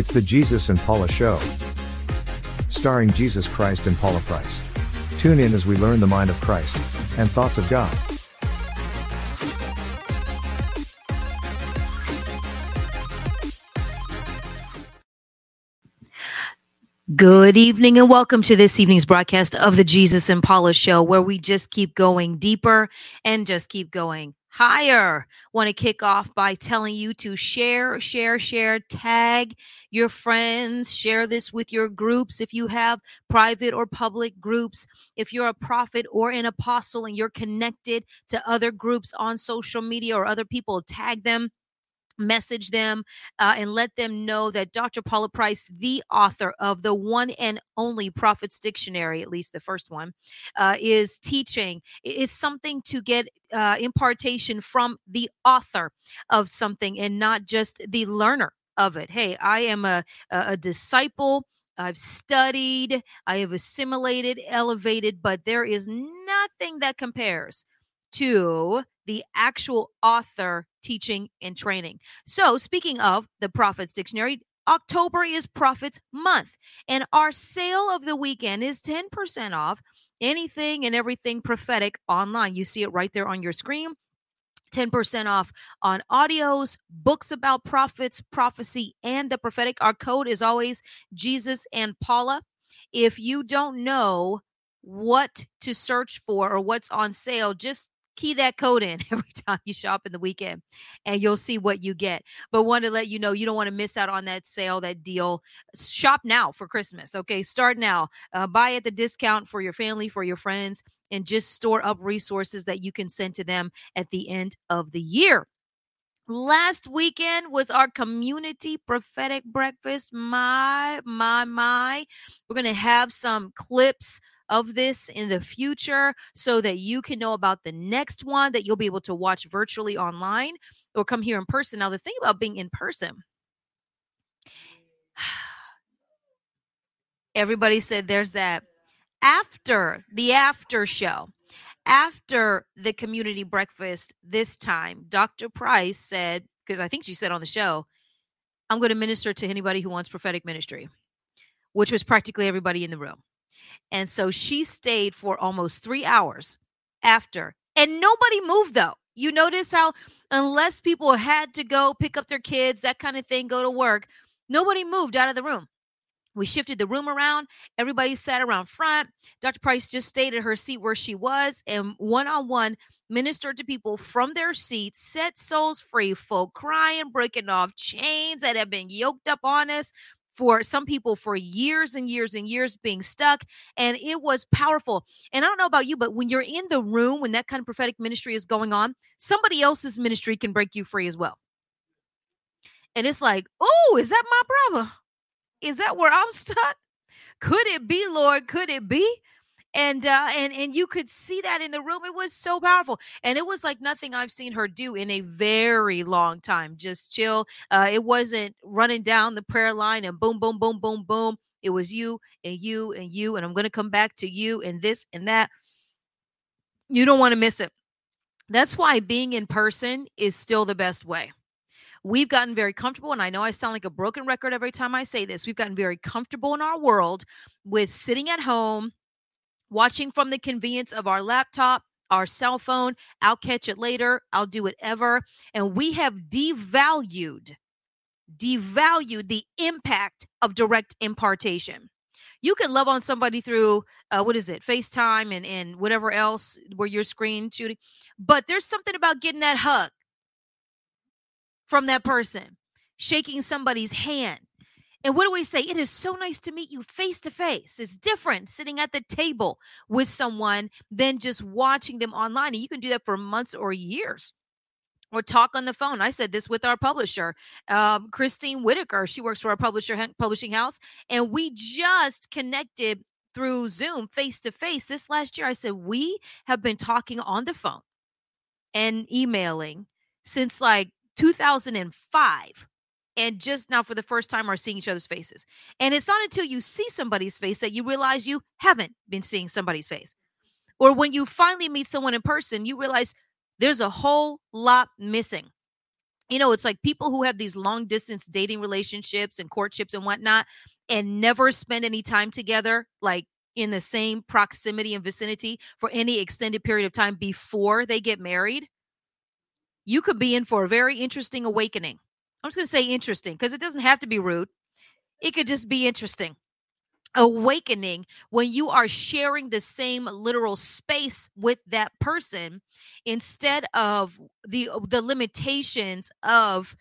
It's the Jesus and Paula Show. Starring Jesus Christ and Paula Price. Tune in as we learn the mind of Christ and thoughts of God. Good evening and welcome to this evening's broadcast of the Jesus and Paula Show, where we just keep going deeper and just keep going higher. Want to kick off by telling you to share, share, share, tag your friends, share this with your groups if you have private or public groups. If you're a prophet or an apostle and you're connected to other groups on social media or other people, tag them message them uh, and let them know that Dr. Paula Price, the author of the one and only Prophets Dictionary, at least the first one, uh, is teaching. It's something to get uh, impartation from the author of something and not just the learner of it. Hey, I am a, a, a disciple. I've studied, I have assimilated, elevated, but there is nothing that compares to the actual author teaching and training. So, speaking of the Prophets Dictionary, October is Prophets Month, and our sale of the weekend is 10% off anything and everything prophetic online. You see it right there on your screen. 10% off on audios, books about prophets, prophecy, and the prophetic. Our code is always Jesus and Paula. If you don't know what to search for or what's on sale, just key that code in every time you shop in the weekend and you'll see what you get. But want to let you know you don't want to miss out on that sale, that deal. Shop now for Christmas. Okay, start now. Uh, buy at the discount for your family, for your friends, and just store up resources that you can send to them at the end of the year. Last weekend was our community prophetic breakfast. My, my, my. We're going to have some clips of this in the future so that you can know about the next one that you'll be able to watch virtually online or come here in person. Now, the thing about being in person, everybody said there's that after the after show. After the community breakfast this time, Dr. Price said, because I think she said on the show, I'm going to minister to anybody who wants prophetic ministry, which was practically everybody in the room. And so she stayed for almost three hours after. And nobody moved though. You notice how, unless people had to go pick up their kids, that kind of thing, go to work, nobody moved out of the room. We shifted the room around. Everybody sat around front. Dr. Price just stayed at her seat where she was and one on one ministered to people from their seats, set souls free, folk crying, breaking off chains that have been yoked up on us, for some people for years and years and years being stuck. And it was powerful. And I don't know about you, but when you're in the room, when that kind of prophetic ministry is going on, somebody else's ministry can break you free as well. And it's like, oh, is that my brother? Is that where I'm stuck? Could it be, Lord? Could it be? And uh and and you could see that in the room it was so powerful and it was like nothing i've seen her do in a very long time just chill uh it wasn't running down the prayer line and boom boom boom boom boom it was you and you and you and i'm going to come back to you and this and that. You don't want to miss it. That's why being in person is still the best way. We've gotten very comfortable and i know i sound like a broken record every time i say this we've gotten very comfortable in our world with sitting at home watching from the convenience of our laptop, our cell phone. I'll catch it later. I'll do it ever. And we have devalued, devalued the impact of direct impartation. You can love on somebody through uh, what is it, FaceTime and and whatever else where you're screen shooting, but there's something about getting that hug from that person, shaking somebody's hand, and what do we say? It is so nice to meet you face to face. It's different sitting at the table with someone than just watching them online. And you can do that for months or years. Or talk on the phone. I said this with our publisher, um, Christine Whitaker. She works for our publisher publishing house, and we just connected through Zoom face to face this last year. I said we have been talking on the phone and emailing since like 2005 and just now for the first time are seeing each other's faces. And it's not until you see somebody's face that you realize you haven't been seeing somebody's face. Or when you finally meet someone in person, you realize there's a whole lot missing. you know, it's like people who have these long distance dating relationships and courtships and whatnot and never spend any time together, like in the same proximity and vicinity for any extended period of time before they get married, you could be in for a very interesting awakening. I'm just going to say interesting because it doesn't have to be rude. It could just be interesting awakening when you are sharing the same literal space with that person instead of the uh, the limitations of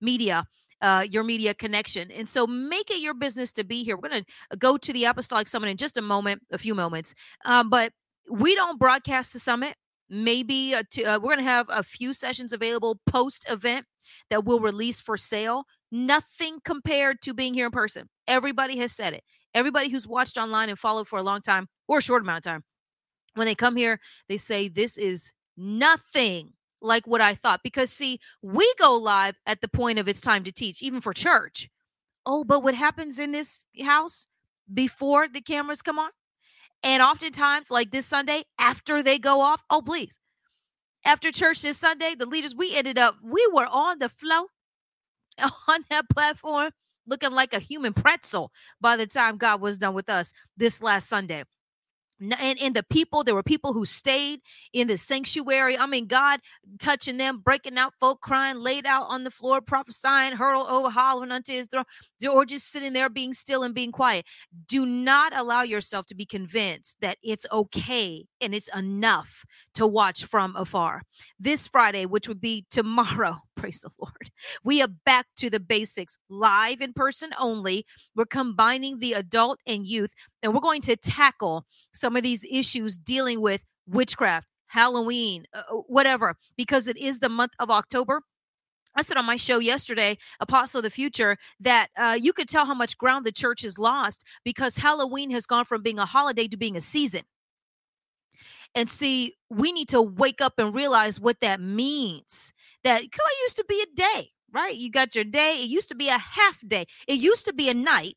media uh, your media connection. And so make it your business to be here. We're going to go to the Apostolic Summit in just a moment, a few moments. Um, but we don't broadcast the summit. Maybe uh, uh, we're going to have a few sessions available post event that we'll release for sale. Nothing compared to being here in person. Everybody has said it everybody who's watched online and followed for a long time or a short amount of time, when they come here, they say this is nothing like what I thought. Because see, we go live at the point of it's time to teach, even for church. Oh, but what happens in this house before the cameras come on? And oftentimes, like this Sunday, after they go off, oh, please. After church this Sunday, the leaders, we ended up, we were on the flow on that platform looking like a human pretzel by the time God was done with us this last Sunday and, and the people there were people who stayed in the sanctuary. I mean god touching them breaking out folk crying laid out on the floor prophesying hurl over hollering unto his throne or just sitting there being still and being quiet. Do not allow yourself to be convinced that it's okay and it's enough to watch from afar. This friday which would be tomorrow praise the lord we are back to the basics live in person only we're combining the adult and youth and we're going to tackle some of these issues dealing with witchcraft, Halloween, uh, uh, whatever, because it is the month of October. I said on my show yesterday, Apostle of the Future, that uh, you could tell how much ground the church has lost because Halloween has gone from being a holiday to being a season. And see, we need to wake up and realize what that means. That come on, used to be a day, right? You got your day. It used to be a half day. It used to be a night.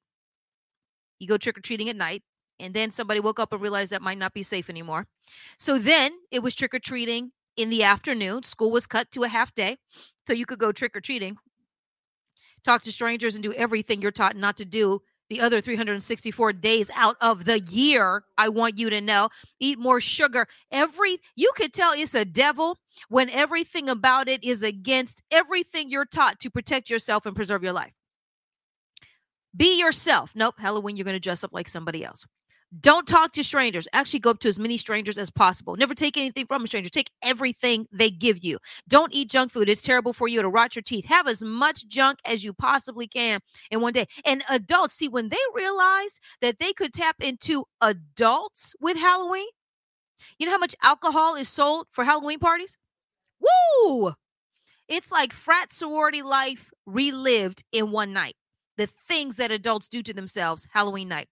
You go trick or treating at night. And then somebody woke up and realized that might not be safe anymore. So then it was trick or treating in the afternoon. School was cut to a half day. So you could go trick or treating, talk to strangers, and do everything you're taught not to do the other 364 days out of the year. I want you to know. Eat more sugar. Every you could tell it's a devil when everything about it is against everything you're taught to protect yourself and preserve your life. Be yourself. Nope, Halloween, you're going to dress up like somebody else. Don't talk to strangers. Actually, go up to as many strangers as possible. Never take anything from a stranger. Take everything they give you. Don't eat junk food. It's terrible for you to rot your teeth. Have as much junk as you possibly can in one day. And adults, see, when they realize that they could tap into adults with Halloween, you know how much alcohol is sold for Halloween parties? Woo! It's like frat sorority life relived in one night. The things that adults do to themselves Halloween night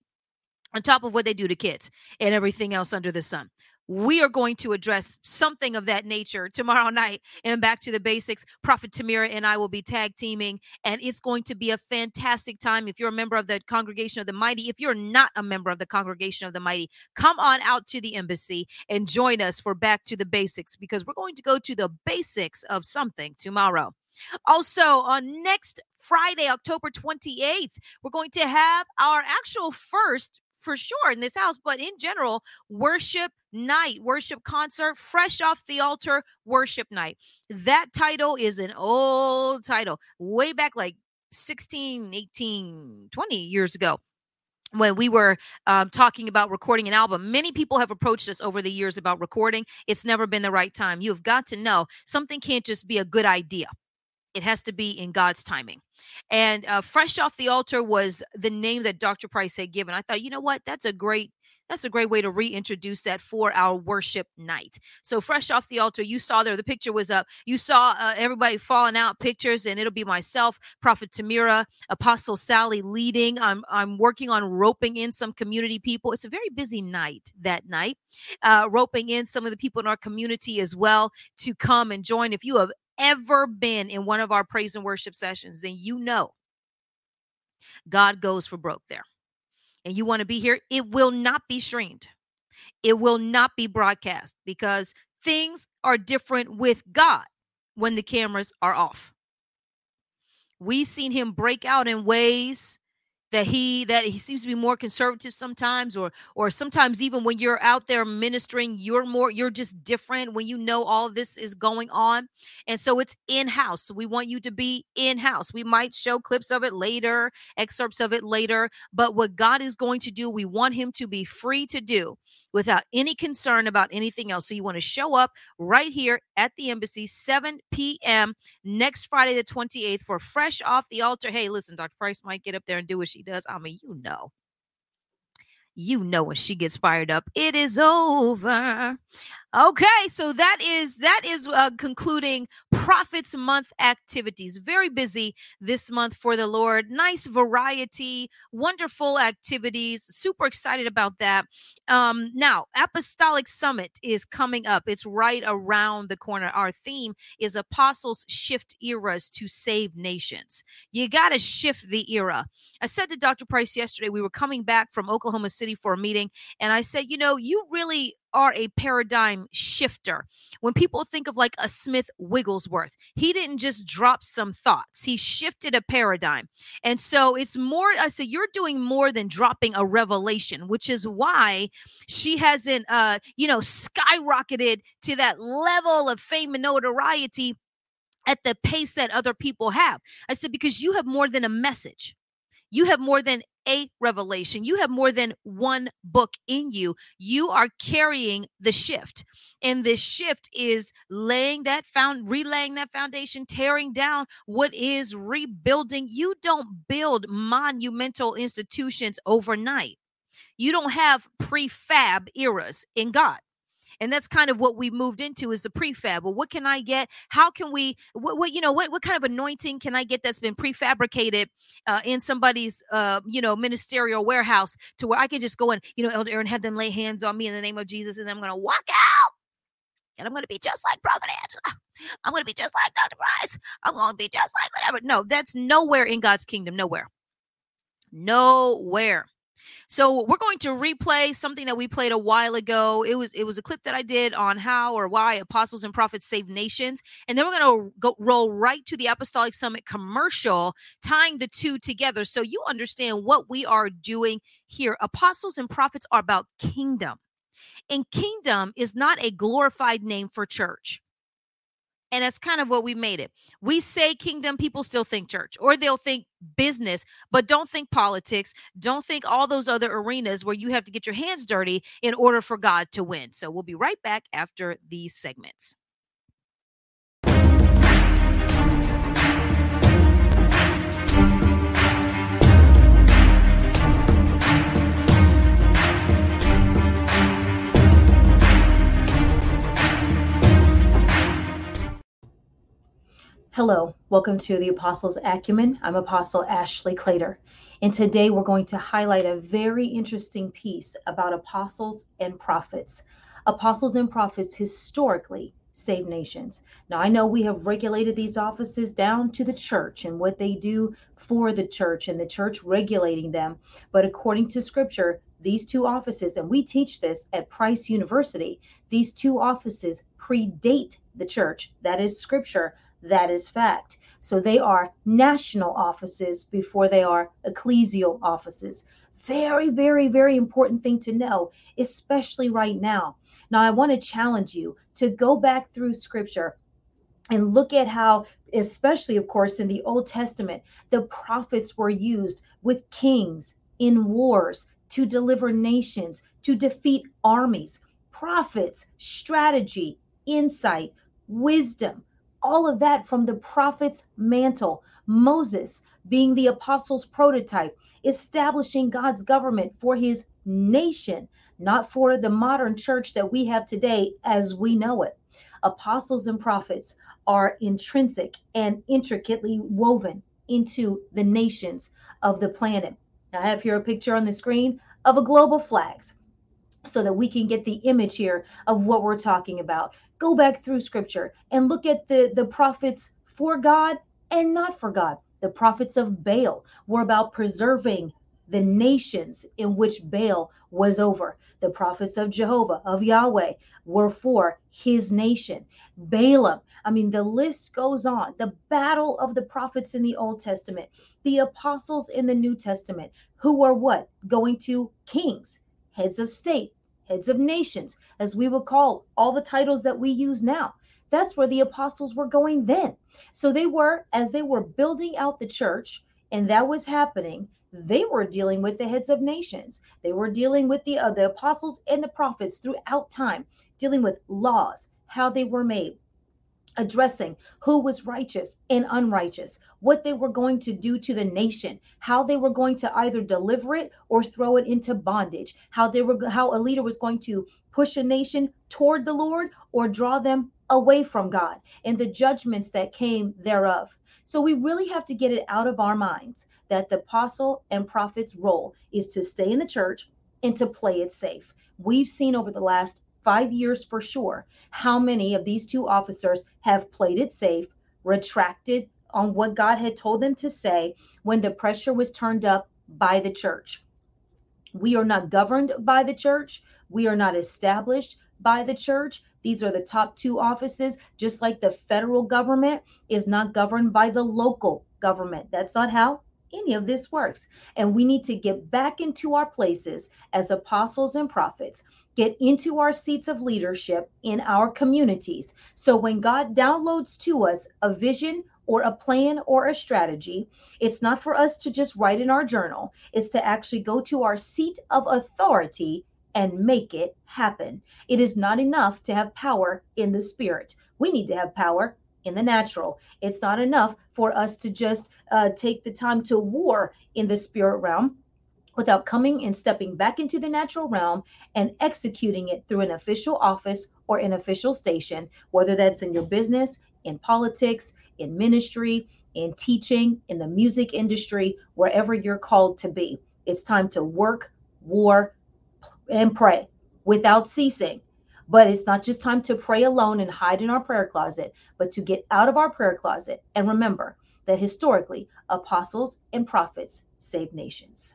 on top of what they do to kids and everything else under the sun. We are going to address something of that nature tomorrow night and back to the basics. Prophet Tamira and I will be tag teaming, and it's going to be a fantastic time. If you're a member of the Congregation of the Mighty, if you're not a member of the Congregation of the Mighty, come on out to the embassy and join us for Back to the Basics because we're going to go to the basics of something tomorrow. Also, on next Friday, October 28th, we're going to have our actual first for sure in this house, but in general, worship night, worship concert, fresh off the altar, worship night. That title is an old title, way back like 16, 18, 20 years ago when we were um, talking about recording an album. Many people have approached us over the years about recording. It's never been the right time. You've got to know something can't just be a good idea it has to be in God's timing. And uh, Fresh Off the Altar was the name that Dr. Price had given. I thought, you know what? That's a great that's a great way to reintroduce that for our worship night. So fresh off the altar, you saw there the picture was up. You saw uh, everybody falling out pictures, and it'll be myself, Prophet Tamira, Apostle Sally leading. I'm I'm working on roping in some community people. It's a very busy night that night, uh, roping in some of the people in our community as well to come and join. If you have ever been in one of our praise and worship sessions, then you know God goes for broke there. And you want to be here, it will not be streamed. It will not be broadcast because things are different with God when the cameras are off. We've seen him break out in ways that he that he seems to be more conservative sometimes or or sometimes even when you're out there ministering you're more you're just different when you know all this is going on. And so it's in house so we want you to be in house we might show clips of it later excerpts of it later but what God is going to do we want him to be free to do without any concern about anything else. So you want to show up right here at the embassy, 7 p.m. next Friday, the 28th, for Fresh Off the Altar. Hey, listen, Dr. Price might get up there and do what she does. I mean, you know. You know when she gets fired up, it is over. Okay, so that is that is uh, concluding Prophets Month activities. Very busy this month for the Lord. Nice variety, wonderful activities. Super excited about that. Um, now, Apostolic Summit is coming up. It's right around the corner. Our theme is Apostles Shift Eras to Save Nations. You got to shift the era. I said to Dr. Price yesterday, we were coming back from Oklahoma City for a meeting, and I said, you know, you really are a paradigm shifter. When people think of like a Smith Wigglesworth, he didn't just drop some thoughts, he shifted a paradigm. And so it's more, I say, you're doing more than dropping a revelation, which is why she hasn't, uh, you know, skyrocketed to that level of fame and notoriety at the pace that other people have. I said, because you have more than a message. You have more than a revelation. You have more than one book in you. You are carrying the shift. And this shift is laying that found relaying that foundation, tearing down what is rebuilding. You don't build monumental institutions overnight. You don't have prefab eras in God and that's kind of what we moved into is the prefab. Well what can i get? How can we what, what you know what, what kind of anointing can i get that's been prefabricated uh, in somebody's uh, you know ministerial warehouse to where i can just go and you know elder aaron have them lay hands on me in the name of jesus and i'm gonna walk out and i'm gonna be just like prophet angela. I'm gonna be just like dr price i'm gonna be just like whatever. No that's nowhere in god's kingdom nowhere. Nowhere so we're going to replay something that we played a while ago. It was it was a clip that I did on how or why apostles and prophets save nations, and then we're going to go roll right to the Apostolic Summit commercial, tying the two together, so you understand what we are doing here. Apostles and prophets are about kingdom, and kingdom is not a glorified name for church. And that's kind of what we made it. We say kingdom, people still think church, or they'll think business, but don't think politics. Don't think all those other arenas where you have to get your hands dirty in order for God to win. So we'll be right back after these segments. Hello, welcome to the Apostles Acumen. I'm Apostle Ashley Clater, and today we're going to highlight a very interesting piece about apostles and prophets. Apostles and prophets historically save nations. Now, I know we have regulated these offices down to the church and what they do for the church and the church regulating them, but according to scripture, these two offices, and we teach this at Price University, these two offices predate the church. That is scripture that is fact. So they are national offices before they are ecclesial offices. Very, very, very important thing to know, especially right now. Now, I want to challenge you to go back through scripture and look at how, especially, of course, in the Old Testament, the prophets were used with kings in wars to deliver nations, to defeat armies. Prophets, strategy, insight, wisdom all of that from the prophet's mantle. Moses being the apostles' prototype, establishing God's government for his nation, not for the modern church that we have today as we know it. Apostles and prophets are intrinsic and intricately woven into the nations of the planet. I have here a picture on the screen of a global flags so that we can get the image here of what we're talking about go back through scripture and look at the the prophets for God and not for God. The prophets of Baal were about preserving the nations in which Baal was over. The prophets of Jehovah, of Yahweh, were for his nation. Balaam, I mean, the list goes on. The battle of the prophets in the Old Testament, the apostles in the New Testament, who are what? Going to kings, heads of state, heads of nations, as we would call all the titles that we use now. That's where the apostles were going then. So they were, as they were building out the church, and that was happening, they were dealing with the heads of nations. They were dealing with the, uh, the apostles and the prophets throughout time, dealing with laws, how they were made, addressing who was righteous and unrighteous, what they were going to do to the nation, how they were going to either deliver it or throw it into bondage, how they were how a leader was going to push a nation toward the Lord or draw them away from God, and the judgments that came thereof. So we really have to get it out of our minds that the apostle and prophet's role is to stay in the church and to play it safe. We've seen over the last five years for sure how many of these two officers have played it safe, retracted on what God had told them to say when the pressure was turned up by the church. We are not governed by the church. We are not established by the church. These are the top two offices, just like the federal government is not governed by the local government. That's not how any of this works. And we need to get back into our places as apostles and prophets get into our seats of leadership in our communities. So when God downloads to us a vision or a plan or a strategy, it's not for us to just write in our journal, it's to actually go to our seat of authority and make it happen. It is not enough to have power in the spirit. We need to have power in the natural. It's not enough for us to just uh, take the time to war in the spirit realm without coming and stepping back into the natural realm and executing it through an official office or an official station, whether that's in your business, in politics, in ministry, in teaching, in the music industry, wherever you're called to be. It's time to work, war, and pray without ceasing. But it's not just time to pray alone and hide in our prayer closet, but to get out of our prayer closet and remember that historically, apostles and prophets saved nations.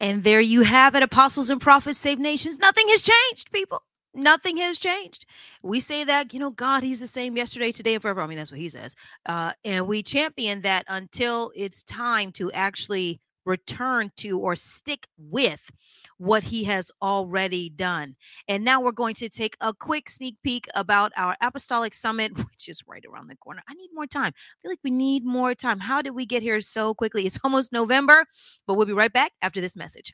And there you have it apostles and prophets save nations. Nothing has changed, people. Nothing has changed. We say that, you know, God, He's the same yesterday, today, and forever. I mean, that's what He says. Uh, and we champion that until it's time to actually return to or stick with what he has already done. And now we're going to take a quick sneak peek about our apostolic summit, which is right around the corner. I need more time. I feel like we need more time. How did we get here so quickly? It's almost November, but we'll be right back after this message.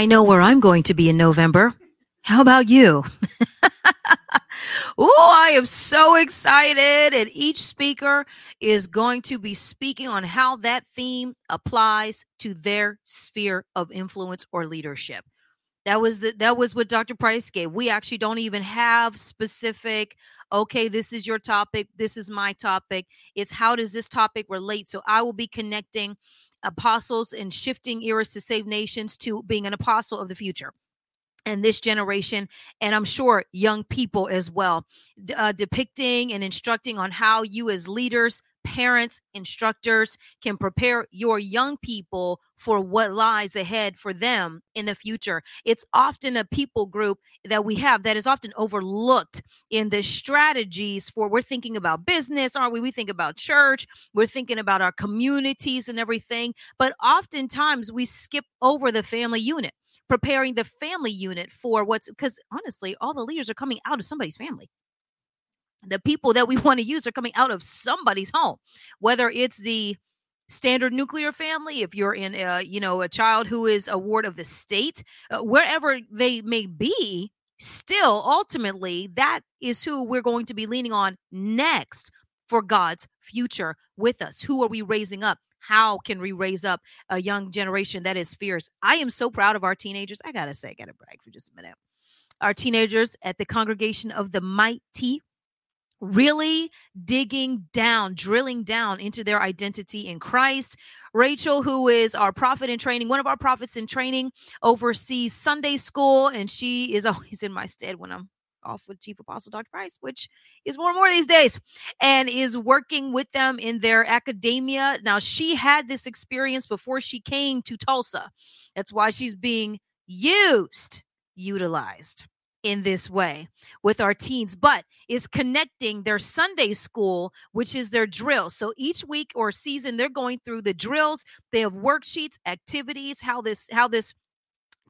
I know where I'm going to be in November. How about you? oh, I am so excited. And each speaker is going to be speaking on how that theme applies to their sphere of influence or leadership. That was the, that was what Dr. Price gave. We actually don't even have specific okay, this is your topic, this is my topic. It's how does this topic relate? So I will be connecting apostles and shifting eras to save nations to being an apostle of the future and this generation, and I'm sure young people as well, uh, depicting and instructing on how you, as leaders, parents, instructors, can prepare your young people for what lies ahead for them in the future. It's often a people group that we have that is often overlooked in the strategies for we're thinking about business, aren't we? We think about church, we're thinking about our communities and everything, but oftentimes we skip over the family unit preparing the family unit for what's because honestly, all the leaders are coming out of somebody's family. The people that we want to use are coming out of somebody's home, whether it's the standard nuclear family, if you're in a, you know, a child who is a ward of the state, uh, wherever they may be, still ultimately that is who we're going to be leaning on next for God's future with us. Who are we raising up? how can we raise up a young generation that is fierce? I am so proud of our teenagers. I gotta say, I gotta brag for just a minute. Our teenagers at the congregation of the mighty really digging down, drilling down into their identity in Christ. Rachel, who is our prophet in training, one of our prophets in training, oversees Sunday school, and she is always in my stead when I'm off with Chief Apostle Dr. Price, which is more and more these days, and is working with them in their academia. Now, she had this experience before she came to Tulsa. That's why she's being used, utilized in this way with our teens, but is connecting their Sunday school, which is their drill. So each week or season, they're going through the drills. They have worksheets, activities, how this, how this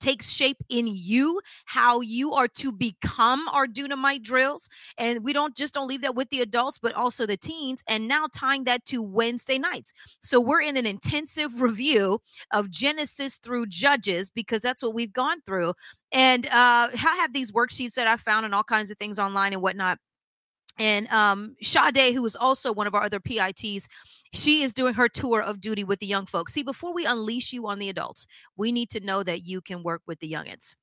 takes shape in you how you are to become our dunamite drills. And we don't just don't leave that with the adults but also the teens and now tying that to wednesday nights. So we're in an intensive review of genesis through judges because that's what we've gone through. And uh i have these worksheets that i found and all kinds of things online and whatnot and um, Sade, who is also one of our other PITs, she is doing her tour of duty with the young folks. See, before we unleash you on the adults, we need to know that you can work with the youngins.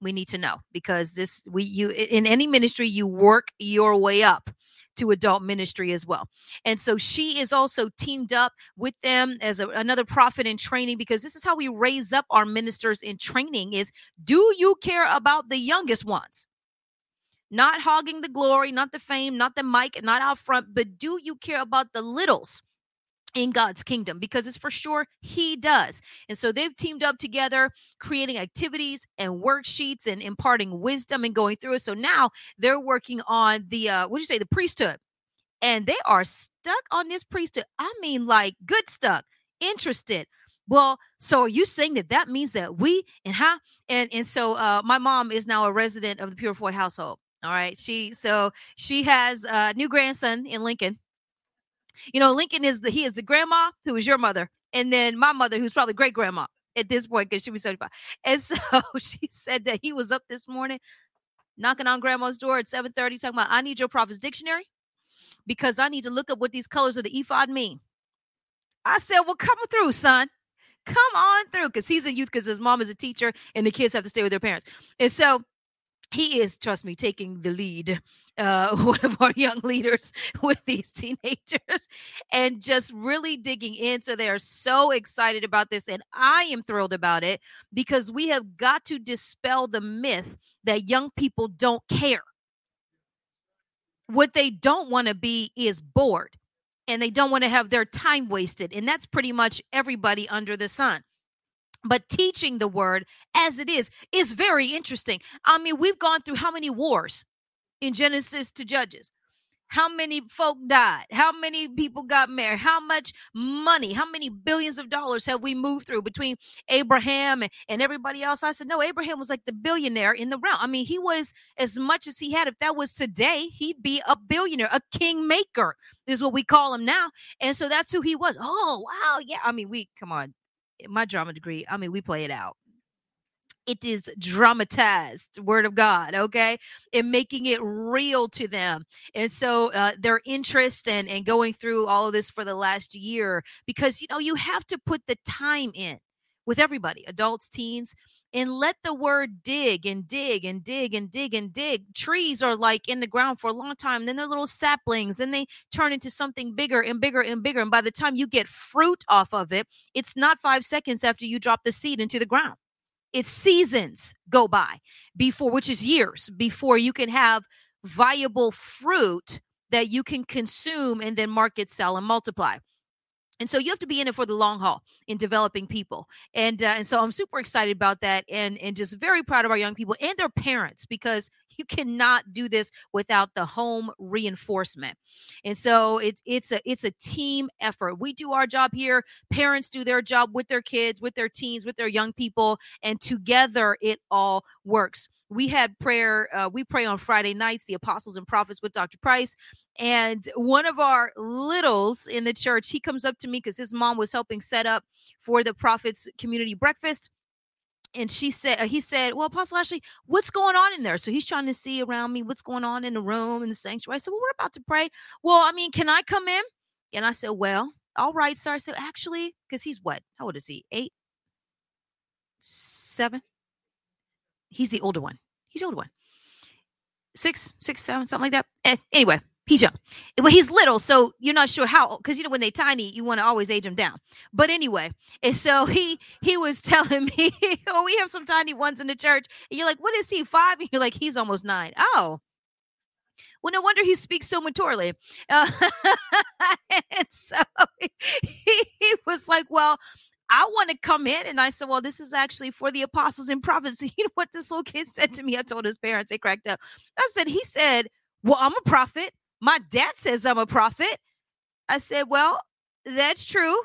We need to know because this we you in any ministry you work your way up to adult ministry as well. And so she is also teamed up with them as a, another prophet in training because this is how we raise up our ministers in training is do you care about the youngest ones? Not hogging the glory, not the fame, not the mic, not out front, but do you care about the littles? in God's kingdom because it's for sure he does. And so they've teamed up together, creating activities and worksheets and imparting wisdom and going through it. So now they're working on the uh what do you say, the priesthood. And they are stuck on this priesthood. I mean, like good stuck, interested. Well, so are you saying that that means that we and how and and so uh my mom is now a resident of the Purifoy household. All right. She so she has a new grandson in Lincoln. You know, Lincoln is the he is the grandma who is your mother, and then my mother, who's probably great grandma at this point because she was 75. And so she said that he was up this morning knocking on grandma's door at 7:30, talking about I need your prophet's dictionary because I need to look up what these colors of the ephod mean. I said, Well, come through, son. Come on through because he's a youth because his mom is a teacher and the kids have to stay with their parents. And so he is, trust me, taking the lead, uh, one of our young leaders with these teenagers and just really digging in. So they are so excited about this. And I am thrilled about it because we have got to dispel the myth that young people don't care. What they don't want to be is bored and they don't want to have their time wasted. And that's pretty much everybody under the sun but teaching the word as it is is very interesting. I mean, we've gone through how many wars in Genesis to Judges? How many folk died? How many people got married? How much money? How many billions of dollars have we moved through between Abraham and, and everybody else? I said, no, Abraham was like the billionaire in the realm. I mean, he was as much as he had. If that was today, he'd be a billionaire, a kingmaker is what we call him now. And so that's who he was. Oh, wow. Yeah. I mean, we, come on my drama degree, I mean, we play it out. it is dramatized word of god okay and making it real to them and so uh, their interest and and going through all of this for the last year because you know you have to put the time in with everybody adults teens and let the word dig and dig and dig and dig and dig. Trees are like in the ground for a long time, then they're little saplings, then they turn into something bigger and bigger and bigger. And by the time you get fruit off of it, it's not five seconds after you drop the seed into the ground. It's seasons go by before, which is years before you can have viable fruit that you can consume and then market, sell, and multiply. And so you have to be in it for the long haul in developing people. And uh, and so I'm super excited about that and and just very proud of our young people and their parents because you cannot do this without the home reinforcement. And so it's it's a it's a team effort. We do our job here, parents do their job with their kids, with their teens, with their young people, and together it all works. We had prayer, uh, we pray on Friday nights, the apostles and prophets with Dr. Price. And one of our littles in the church, he comes up to me because his mom was helping set up for the prophets community breakfast and she said uh, he said well apostle ashley what's going on in there? So he's trying to see around me what's going on in the room in the sanctuary. I said well we're about to pray. Well i mean can i come in? And i said well all right sir. I said actually because he's what? How old is he? Eight? Seven? He's the older one. He's the older one. Six six seven something like that. Eh, anyway He's young. Well, he's little, so you're not sure how because you know when they're tiny, you want to always age them down. But anyway, and so he he was telling me, oh, we have some tiny ones in the church, and you're like, what is he five? And you're like, he's almost nine. Oh, well, no wonder he speaks so maturely. Uh, and so he, he was like, well, I want to come in. And I said, Well, this is actually for the apostles and prophets. You know what this little kid said to me? I told his parents, they cracked up. I said, He said, Well, I'm a prophet. My dad says I'm a prophet. I said, Well, that's true.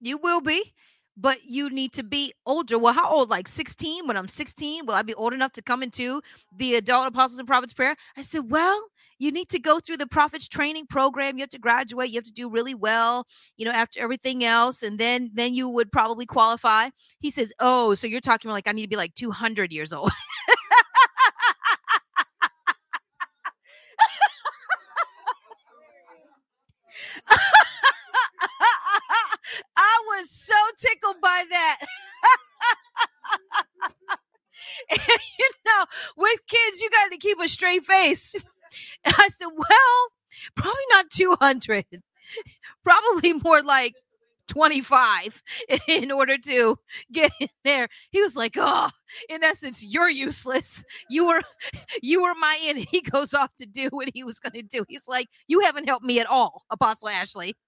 You will be, but you need to be older. Well, how old? Like 16? When I'm 16, will I be old enough to come into the adult apostles and prophets prayer? I said, Well, you need to go through the prophets training program you have to graduate you have to do really well you know after everything else and then then you would probably qualify he says oh so you're talking like i need to be like 200 years old I was so tickled by that. you know, with kids, you got to keep a straight face. I said, well, probably not 200, probably more like 25 in order to get in there. He was like, "Oh, in essence, you're useless. You were you were my in." He goes off to do what he was going to do. He's like, "You haven't helped me at all, Apostle Ashley."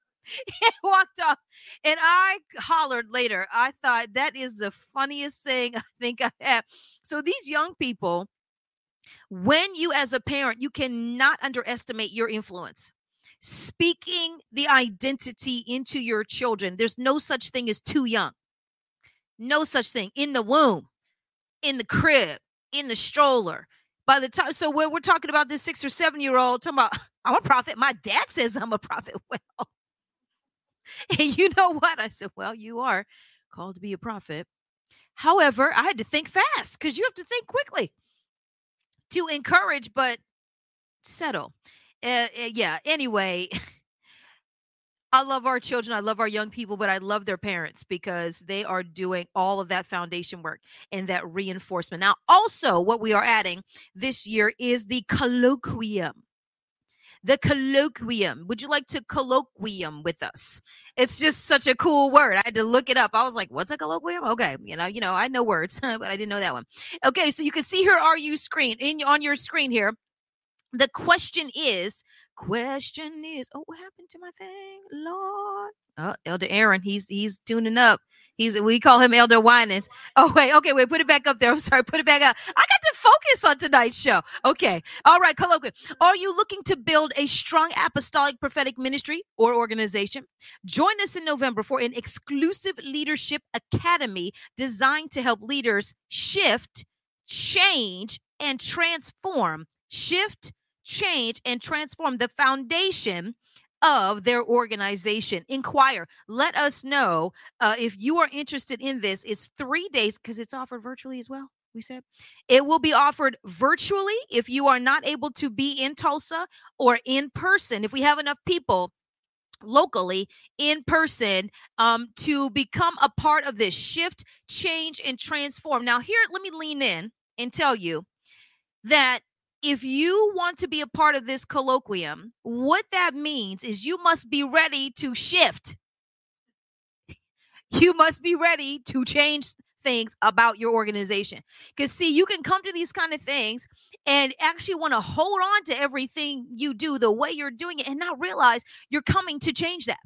He walked off and I hollered later. I thought that is the funniest thing I think I have. So these young people when you as a parent, you cannot underestimate your influence speaking the identity into your children. There's no such thing as too young. No such thing in the womb, in the crib, in the stroller. By the time, so when we're talking about this six or seven year old, talking about, I'm a prophet. My dad says I'm a prophet. Well, and you know what? I said, Well, you are called to be a prophet. However, I had to think fast because you have to think quickly to encourage, but settle uh, yeah. Anyway, I love our children. I love our young people, but I love their parents because they are doing all of that foundation work and that reinforcement. Now, also, what we are adding this year is the colloquium. The colloquium. Would you like to colloquium with us? It's just such a cool word. I had to look it up. I was like, "What's a colloquium?" Okay, you know, you know, I know words, but I didn't know that one. Okay, so you can see here our you screen in on your screen here the question is question is oh what happened to my thing lord oh elder aaron he's he's tuning up he's we call him elder winans. Oh wait okay wait put it back up there. I'm sorry put it back up. I got to focus on tonight's show. Okay all right colloquium are you looking to build a strong apostolic prophetic ministry or organization? Join us in november for an exclusive leadership academy designed to help leaders shift change and transform shift change and transform the foundation of their organization. Inquire. Let us know uh, if you are interested in this. It's three days because it's offered virtually as well. We said it will be offered virtually if you are not able to be in Tulsa or in person. If we have enough people locally in person um, to become a part of this shift, change, and transform. Now, here, let me lean in and tell you that if you want to be a part of this colloquium, what that means is you must be ready to shift. You must be ready to change things about your organization. Because, see, you can come to these kind of things and actually want to hold on to everything you do the way you're doing it and not realize you're coming to change that.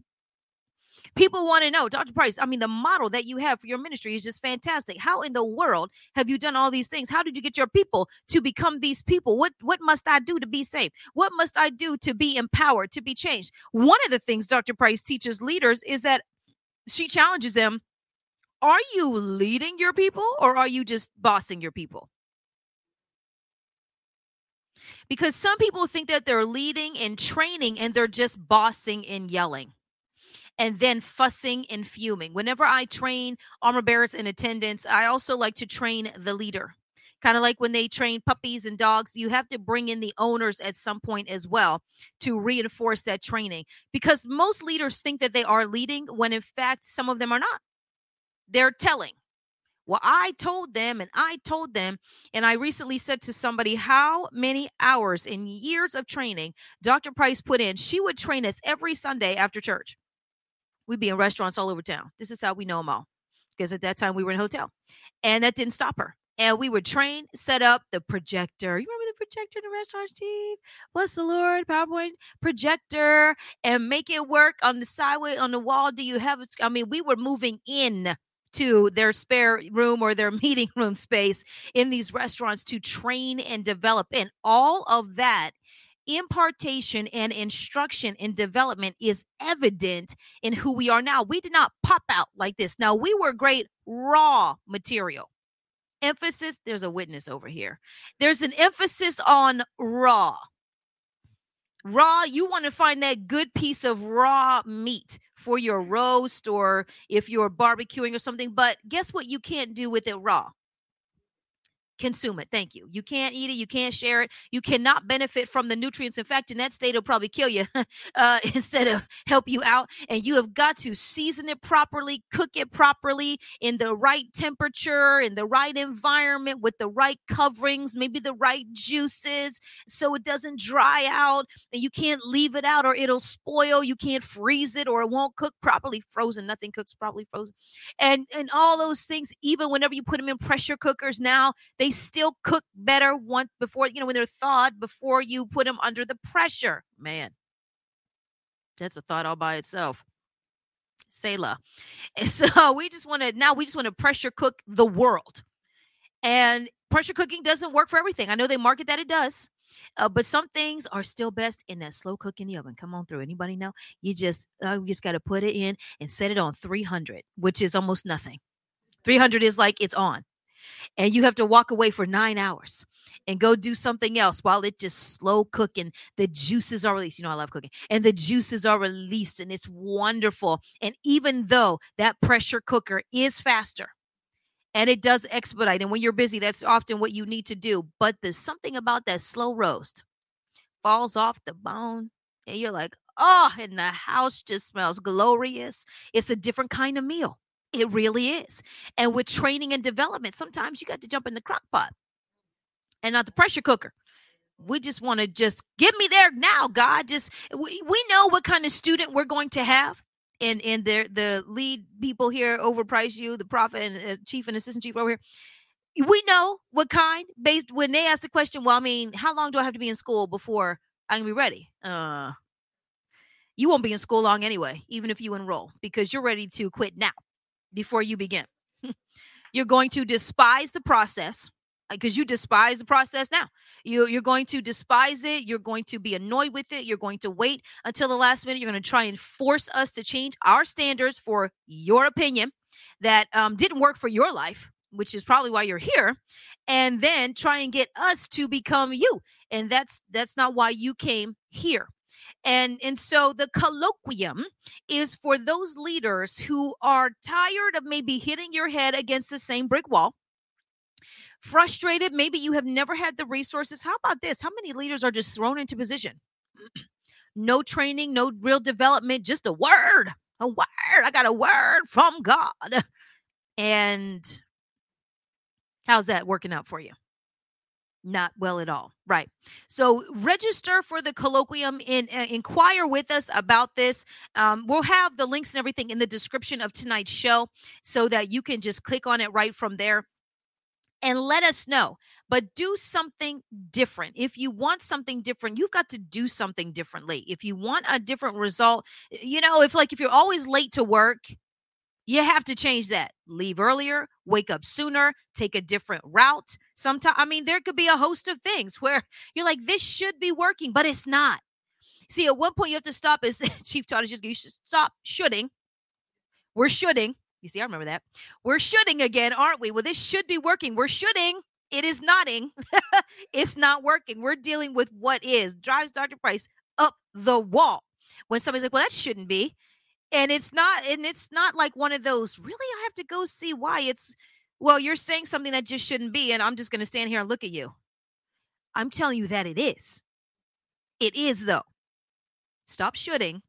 People want to know, Dr. Price, I mean, the model that you have for your ministry is just fantastic. How in the world have you done all these things? How did you get your people to become these people? What what must I do to be saved? What must I do to be empowered, to be changed? One of the things Dr. Price teaches leaders is that she challenges them are you leading your people or are you just bossing your people? Because some people think that they're leading and training and they're just bossing and yelling and then fussing and fuming. Whenever I train armor bearers in attendance, I also like to train the leader. Kind of like when they train puppies and dogs, you have to bring in the owners at some point as well to reinforce that training because most leaders think that they are leading when in fact some of them are not they're telling. Well, I told them and I told them. And I recently said to somebody how many hours and years of training Dr. Price put in. She would train us every Sunday after church. We'd be in restaurants all over town. This is how we know them all. Because at that time we were in a hotel. And that didn't stop her. And we would train, set up the projector. You remember the projector in the restaurant, Steve? Bless the Lord, PowerPoint projector, and make it work on the sideway, on the wall. Do you have? I mean, we were moving in to their spare room or their meeting room space in these restaurants to train and develop. And all of that impartation and instruction and development is evident in who we are now. We did not pop out like this. Now, we were great raw material. Emphasis, there's a witness over here. There's an emphasis on raw. Raw, you want to find that good piece of raw meat for your roast or if you're barbecuing or something. But guess what you can't do with it raw? Consume it. Thank you. You can't eat it. You can't share it. You cannot benefit from the nutrients. In fact, in that state, it'll probably kill you uh, instead of help you out. And you have got to season it properly, cook it properly in the right temperature, in the right environment, with the right coverings, maybe the right juices, so it doesn't dry out. And you can't leave it out or it'll spoil. You can't freeze it or it won't cook properly. Frozen, nothing cooks properly frozen. And and all those things, even whenever you put them in pressure cookers now, they still cook better once before, you know, when they're thawed before you put them under the pressure. Man, that's a thought all by itself. Selah. So we just want to now we just want to pressure cook the world. And pressure cooking doesn't work for everything. I know they market that it does. Uh, but some things are still best in that slow cook in the oven. Come on through. Anybody know? You just uh, you just got to put it in and set it on 300, which is almost nothing. 300 is like it's on and you have to walk away for nine hours and go do something else while it just slow cooking. The juices are released. You know i love cooking. And the juices are released and it's wonderful. And even though that pressure cooker is faster and it does expedite and when you're busy that's often what you need to do but there's something about that slow roast falls off the bone and you're like oh and the house just smells glorious. It's a different kind of meal it really is. And with training and development, sometimes you got to jump in the crock pot and not the pressure cooker. We just want to just get me there now, God. Just we, we know what kind of student we're going to have. And and the the lead people here overprice you, the prophet and uh, chief and assistant chief over here. We know what kind based when they ask the question, well, I mean, how long do I have to be in school before I can be ready? Uh you won't be in school long anyway, even if you enroll, because you're ready to quit now before you begin. you're going to despise the process because uh, you despise the process now. You, you're going to despise it. You're going to be annoyed with it. You're going to wait until the last minute. You're going to try and force us to change our standards for your opinion that um, didn't work for your life, which is probably why you're here, and then try and get us to become you. And that's that's not why you came here. And and so the colloquium is for those leaders who are tired of maybe hitting your head against the same brick wall. Frustrated, maybe you have never had the resources. How about this? How many leaders are just thrown into position? no training, no real development, just a word. A word. I got a word from God. And how's that working out for you? Not well at all right. So register for the colloquium and uh, inquire with us about this um, we'll have the links and everything in the description of tonight's show so that you can just click on it right from there and let us know but do something different. If you want something different you've got to do something differently. If you want a different result you know if like if you're always late to work you have to change that. Leave earlier, wake up sooner, take a different route. Sometimes, I mean, there could be a host of things where you're like, this should be working, but it's not. See, at one point you have to stop, as Chief Todd is just, you should stop shooting. We're shooting. You see, I remember that. We're shooting again, aren't we? Well, this should be working. We're shooting. It is nodding. it's not working. We're dealing with what is drives Dr. Price up the wall. When somebody's like, well, that shouldn't be and it's not and it's not like one of those really? I have to go see why? It's well you're saying something that just shouldn't be and i'm just going to stand here and look at you. I'm telling you that it is. It is though. Stop shooting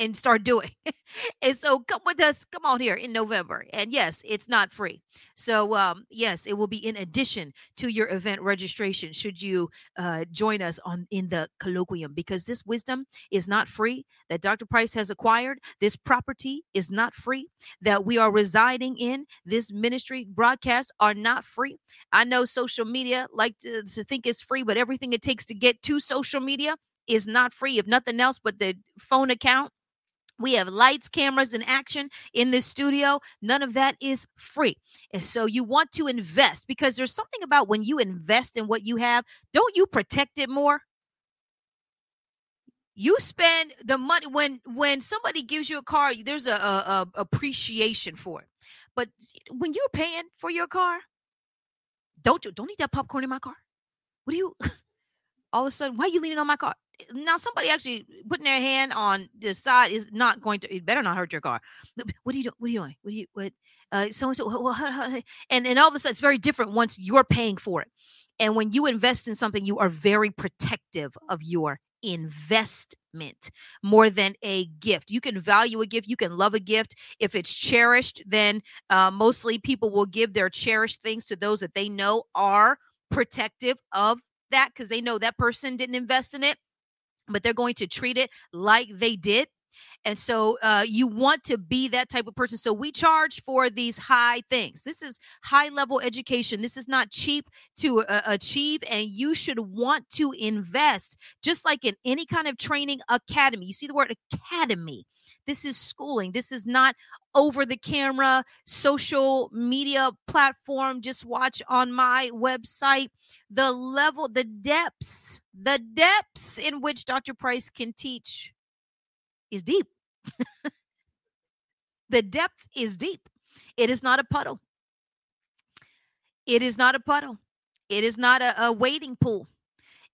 and start doing. and so come with us, come on here in November. And yes, it's not free. So um, yes, it will be in addition to your event registration should you uh, join us on in the colloquium because this wisdom is not free that Dr. Price has acquired. This property is not free that we are residing in. This ministry broadcasts are not free. I know social media like to, to think it's free, but everything it takes to get to social media is not free if nothing else but the phone account we have lights, cameras, and action in this studio. None of that is free. And so you want to invest because there's something about when you invest in what you have, don't you protect it more? You spend the money when when somebody gives you a car, there's a, a, a appreciation for it. But when you're paying for your car, don't you don't eat that popcorn in my car. What do you all of a sudden? Why are you leaning on my car? Now somebody actually putting their hand on the side is not going to it better not hurt your car. What are you doing what are you doing? What are you what uh someone said well, and and all of a sudden it's very different once you're paying for it. And when you invest in something you are very protective of your investment more than a gift. You can value a gift you can love a gift. If it's cherished then uh, mostly people will give their cherished things to those that they know are protective of that because they know that person didn't invest in it but they're going to treat it like they did. And so uh, you want to be that type of person. So we charge for these high things. This is high level education. This is not cheap to uh, achieve, and you should want to invest just like in any kind of training academy. You see the word academy. This is schooling. This is not over the camera social media platform. Just watch on my website. The level, the depths, the depths in which Dr. Price can teach is deep. the depth is deep. It is not a puddle. It is not a puddle. It is not a, a wading pool.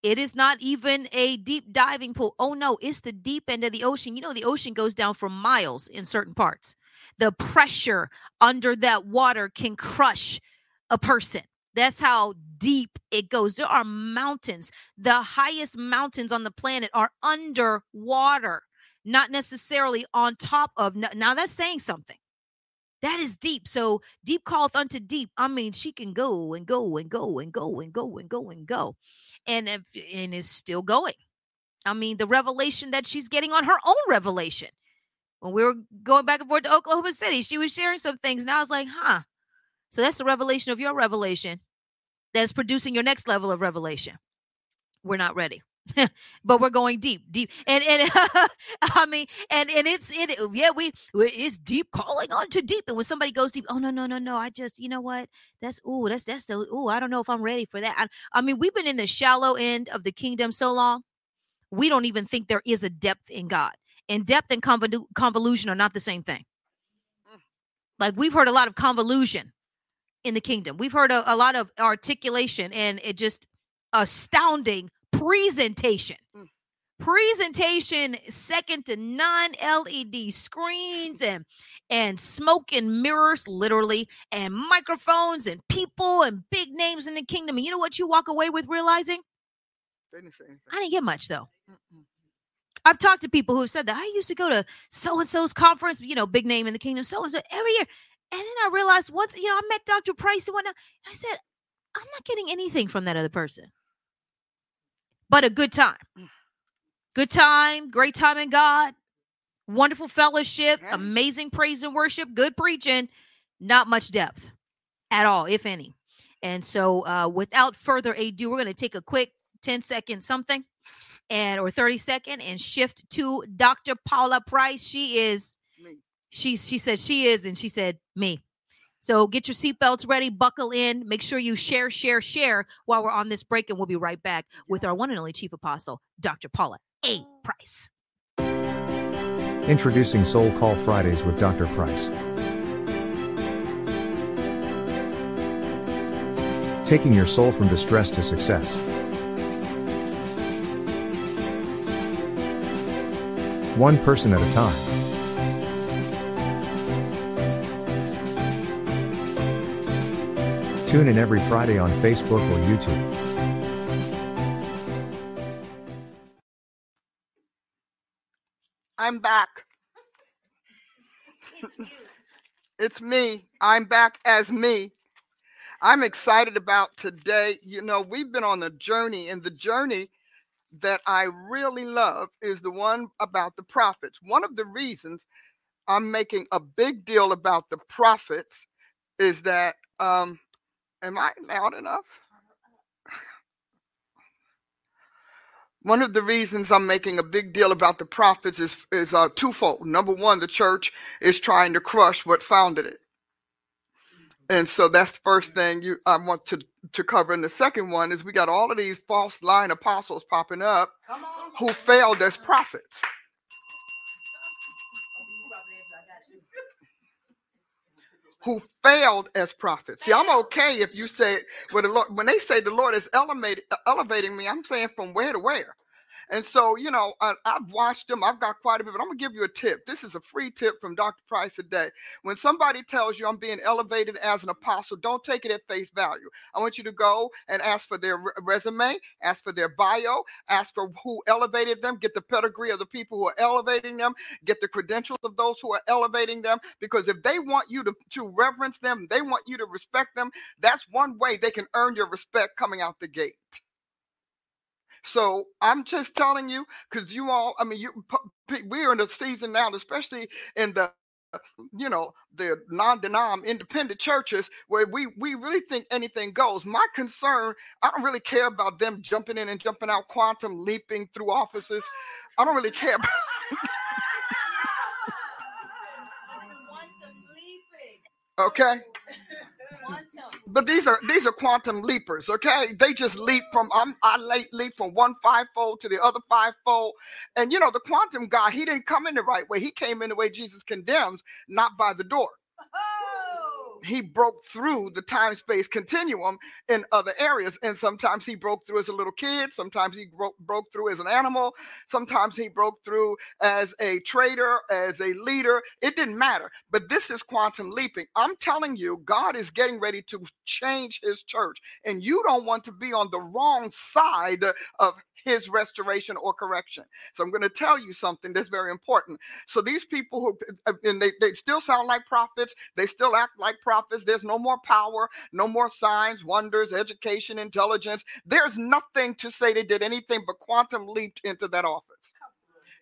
It is not even a deep diving pool. Oh no, it's the deep end of the ocean. You know, the ocean goes down for miles in certain parts. The pressure under that water can crush a person. That's how deep it goes. There are mountains. The highest mountains on the planet are underwater, not necessarily on top of. Now, that's saying something. That is deep. So deep calleth unto deep. I mean, she can go and go and go and go and go and go and go and if, and is still going. I mean, the revelation that she's getting on her own revelation. When we were going back and forth to Oklahoma City, she was sharing some things, and I was like, "Huh." So that's the revelation of your revelation that's producing your next level of revelation. We're not ready. but we're going deep, deep, and and I mean, and and it's it. Yeah, we it's deep calling on to deep. And when somebody goes deep, oh no, no, no, no. I just, you know what? That's oh, that's that's the oh. I don't know if I'm ready for that. I, I mean, we've been in the shallow end of the kingdom so long, we don't even think there is a depth in God. And depth and convolu- convolution are not the same thing. Mm. Like we've heard a lot of convolution in the kingdom. We've heard a, a lot of articulation and it just astounding presentation. Mm. presentation second to none led screens and and smoke and mirrors literally and microphones and people and big names in the kingdom and you know what you walk away with realizing Didn't i didn't get much though Mm-mm. i've talked to people who've said that i used to go to so and so's conference you know big name in the kingdom so and so every year and then i realized once you know i met dr price and whatnot i said i'm not getting anything from that other person but a good time Mm. good time great time in god wonderful fellowship amazing praise and worship good preaching not much depth at all if any and so uh without further ado we're going to take a quick 10 second something and or 30 second and shift to dr paula price she is. She she said she is and she said me so get your seatbelts ready buckle in make sure you share share share while we're on this break and we'll be right back with our one and only chief apostle dr paula a price Introducing Soul Call Fridays with Dr. Price. Taking your soul from distress to success. One person at a time. Tune in every Friday on Facebook or YouTube. I'm back. It's me. I'm back as me. I'm excited about today. You know, we've been on a journey, and the journey that I really love is the one about the prophets. One of the reasons I'm making a big deal about the prophets is that, um, am I loud enough? One of the reasons I'm making a big deal about the prophets is is uh, twofold. Number one, the church is trying to crush what founded it, and so that's the first thing you I want to to cover. And the second one is we got all of these false line apostles popping up who failed as prophets. Who failed as prophets? See, I'm okay if you say the Lord, when they say the Lord is elevating me. I'm saying from where to where. And so, you know, I, I've watched them. I've got quite a bit, but I'm gonna give you a tip. This is a free tip from Dr. Price today. When somebody tells you I'm being elevated as an apostle, don't take it at face value. I want you to go and ask for their resume, ask for their bio, ask for who elevated them, get the pedigree of the people who are elevating them, get the credentials of those who are elevating them. Because if they want you to, to reverence them, they want you to respect them, that's one way they can earn your respect coming out the gate. So I'm just telling you, because you all, I mean, you we're in a season now, especially in the you know the non-denom independent churches where we we really think anything goes. My concern i don't really care about them jumping in and jumping out quantum leaping through offices. I don't really care about okay but these are these are quantum leapers okay? They just leap from i'm i leap, leap from one fivefold to the other fivefold. And you know the quantum guy he didn't come in the right way. He came in the way jesus condemns not by the door he broke through the time space continuum in other areas. And sometimes he broke through as a little kid, sometimes he broke, broke through as an animal, sometimes he broke through as a trader, as a leader. It didn't matter. But this is quantum leaping. I'm telling you, God is getting ready to change his church, and you don't want to be on the wrong side of his restoration or correction. So I'm going to tell you something that's very important. So these people who and they, they still sound like prophets, they still act like prophets. Office, there's no more power, no more signs, wonders, education, intelligence. There's nothing to say they did anything but quantum leaped into that office.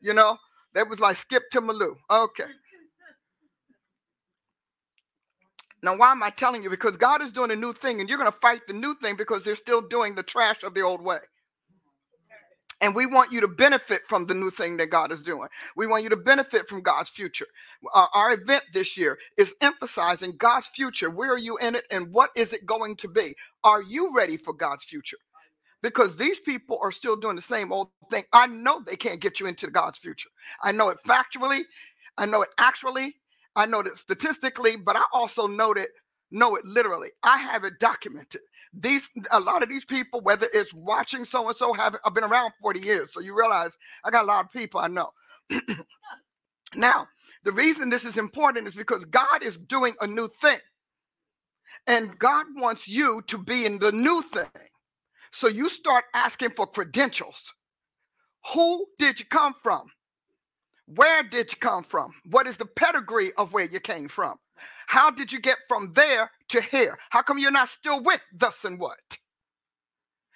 You know, that was like skip to My Lou. Okay. Now, why am I telling you? Because God is doing a new thing, and you're going to fight the new thing because they're still doing the trash of the old way. And we want you to benefit from the new thing that God is doing. We want you to benefit from God's future. Our, our, event this year is emphasizing God's future. Where are you in it and what is it going to be? Are you ready for God's future? Because these people are still doing the same old thing. I know they can't get you into God's future. I know it factually, I know it actually, I know it statistically, but I also know that know it literally. I have it documented. These a lot of these people, whether it's watching so and so, have I've been around 40 years, so you realize I got a lot of people I know. now, the reason this is important is because God is doing a new thing. And God wants you to be in the new thing. So you start asking for credentials. Who did you come from? Where did you come from? What is the pedigree of where you came from? How did you get from there to here? How come you're not still with thus and what?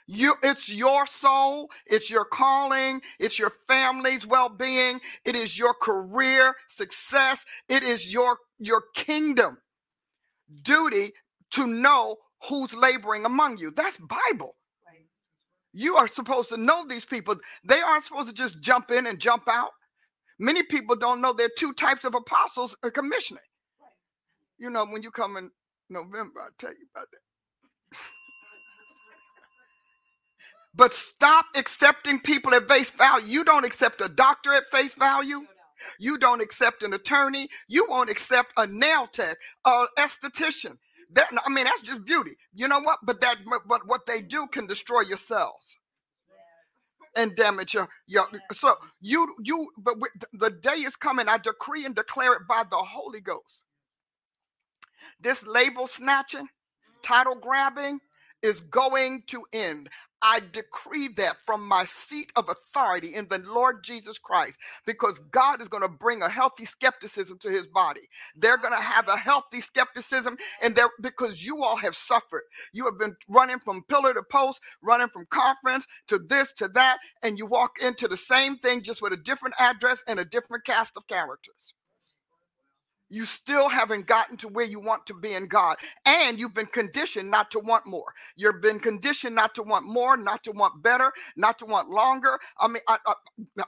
You, it's your soul, it's your calling, it's your family's well-being, it is your career success, it is your your kingdom duty to know who's laboring among you. That's Bible. You are supposed to know these people. They aren't supposed to just jump in and jump out. Many people don't know there are two types of apostles or commissioning. You know, when you come in November, I'll tell you about that. but stop accepting people at face value. You don't accept a doctor at face value. You don't accept an attorney. You won't accept a nail tech, a esthetician. That I mean, that's just beauty. You know what? But that but what they do can destroy your cells and damage your, your so you you but the day is coming. I decree and declare it by the Holy Ghost. This label snatching, title grabbing is going to end. I decree that from my seat of authority in the Lord Jesus Christ because God is going to bring a healthy skepticism to his body. They're going to have a healthy skepticism and there because you all have suffered. You have been running from pillar to post, running from conference to this to that and you walk into the same thing just with a different address and a different cast of characters you still haven't gotten to where you want to be in God. And you've been conditioned not to want more. You've been conditioned not to want more, not to want better, not to want longer. I mean, I, I,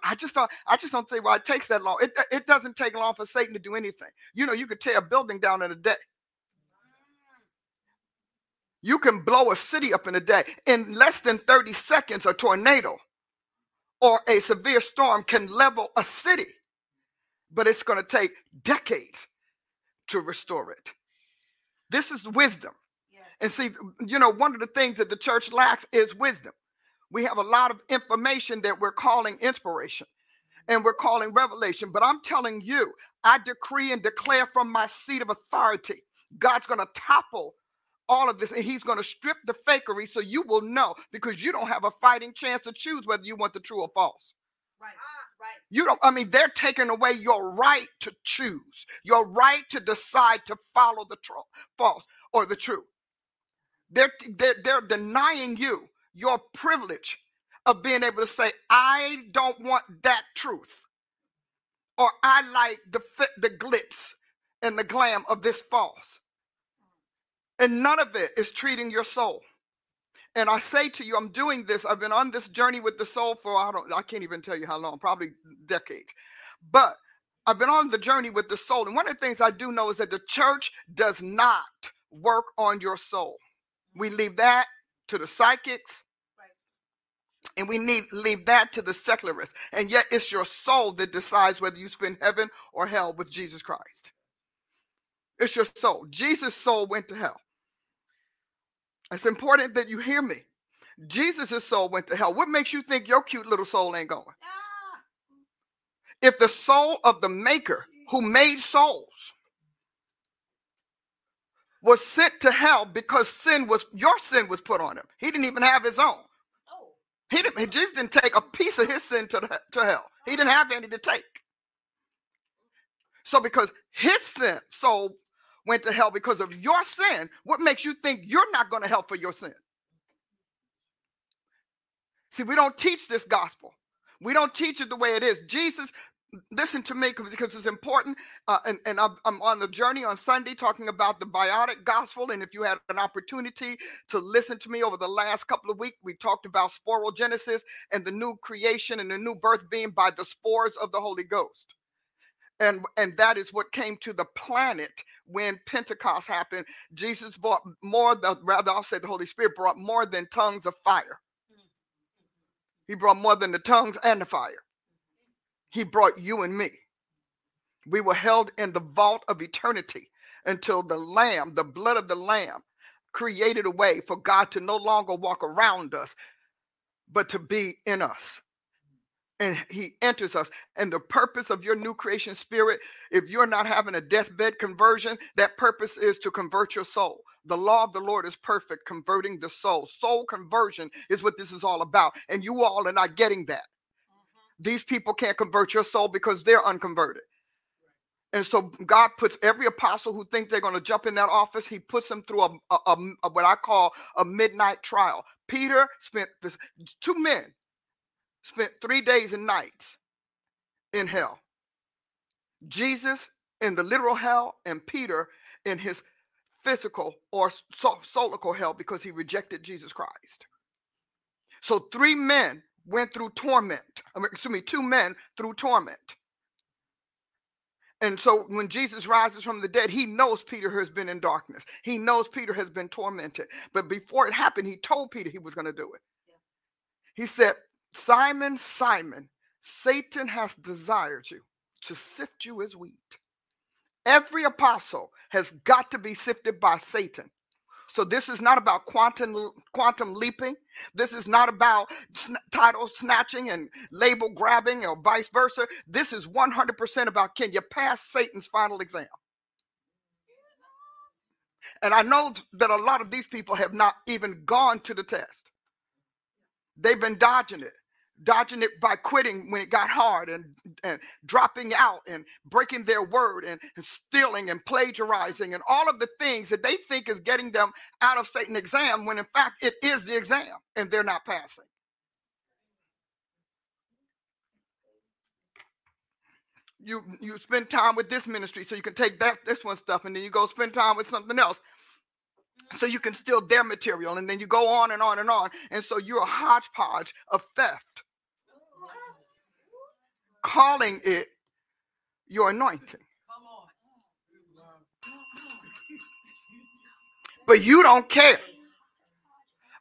I just don't, I just don't see why it takes that long. It, it doesn't take long for Satan to do anything. You know, you could tear a building down in a day. You can blow a city up in a day. In less than 30 seconds, a tornado or a severe storm can level a city but it's going to take decades to restore it. This is wisdom. Yes. And see, you know, one of the things that the church lacks is wisdom. We have a lot of information that we're calling inspiration mm-hmm. and we're calling revelation. But I'm telling you, I decree and declare from my seat of authority, God's going to topple all of this and he's going to strip the fakery so you will know because you don't have a fighting chance to choose whether you want the true or false. Right. You don't, I mean, they're taking away your right to choose, your right to decide to follow the tr- false or the true. They're, they're, they're denying you your privilege of being able to say, I don't want that truth. Or I like the, the glitz and the glam of this false. And none of it is treating your soul. And I say to you, I'm doing this. I've been on this journey with the soul for I don't I can't even tell you how long, probably decades. But I've been on the journey with the soul. And one of the things I do know is that the church does not work on your soul. We mm-hmm. leave that to the psychics. And we need leave that to the secularists. And yet it's your soul that decides whether you spend heaven or hell with Jesus Christ. It's your soul. Jesus' soul went to hell. It's important that you hear me. Jesus' soul went to hell. What makes you think your cute little soul ain't going? If the soul of the maker who made souls was sent to hell because sin was your sin was put on him. He didn't even have his own. Oh. He didn't. He just didn't take a piece of his sin to the, to hell. He didn't have any to take. So because his sin soul went to hell because of your sin, what makes you think you're not going to hell for your sin? See, we don't teach this gospel. We don't teach it the way it is. Jesus, listen to me because it's important. Uh, and and I'm, I'm, on the journey on Sunday talking about the biotic gospel. And if you had an opportunity to listen to me over the last couple of weeks, we talked about sporogenesis and the new creation and the new birth being by the spores of the Holy Ghost and and that is what came to the planet when pentecost happened. Jesus brought more the rather i'll say the holy spirit brought more than tongues of fire. He brought more than the tongues and the fire. He brought you and me. We were held in the vault of eternity until the lamb, the blood of the lamb, created a way for God to no longer walk around us, but to be in us. And he enters us. And the purpose of your new creation spirit, if you're not having a deathbed conversion, that purpose is to convert your soul. The law of the Lord is perfect, converting the soul. Soul conversion is what this is all about. And you all are not getting that. Mm-hmm. These people can't convert your soul because they're unconverted. And so God puts every apostle who thinks they're going to jump in that office, he puts them through a, a, a, what I call a midnight trial. Peter spent this, two men spent three days and nights in hell. Jesus in the literal hell, and Peter in his physical or solical hell because he rejected Jesus Christ. So three men went through torment. I mean, excuse me, two men through torment. And so when Jesus rises from the dead, he knows Peter has been in darkness. He knows Peter has been tormented. But before it happened, he told Peter he was going to do it. He said, Simon, Simon, Satan has desired you to sift you as wheat. Every apostle has got to be sifted by Satan. So this is not about quantum quantum leaping. This is not about sn- title snatching and label grabbing or vice versa. This is 100% about can you pass Satan's final exam? And I know that a lot of these people have not even gone to the test. They've been dodging it dodging it by quitting when it got hard and, and dropping out and breaking their word and, stealing and plagiarizing and all of the things that they think is getting them out of Satan exam when in fact it is the exam and they're not passing. You you spend time with this ministry so you can take that this one stuff and then you go spend time with something else so you can steal their material and then you go on and on and on and so you're a hodgepodge of theft calling it your anointing. But you don't care.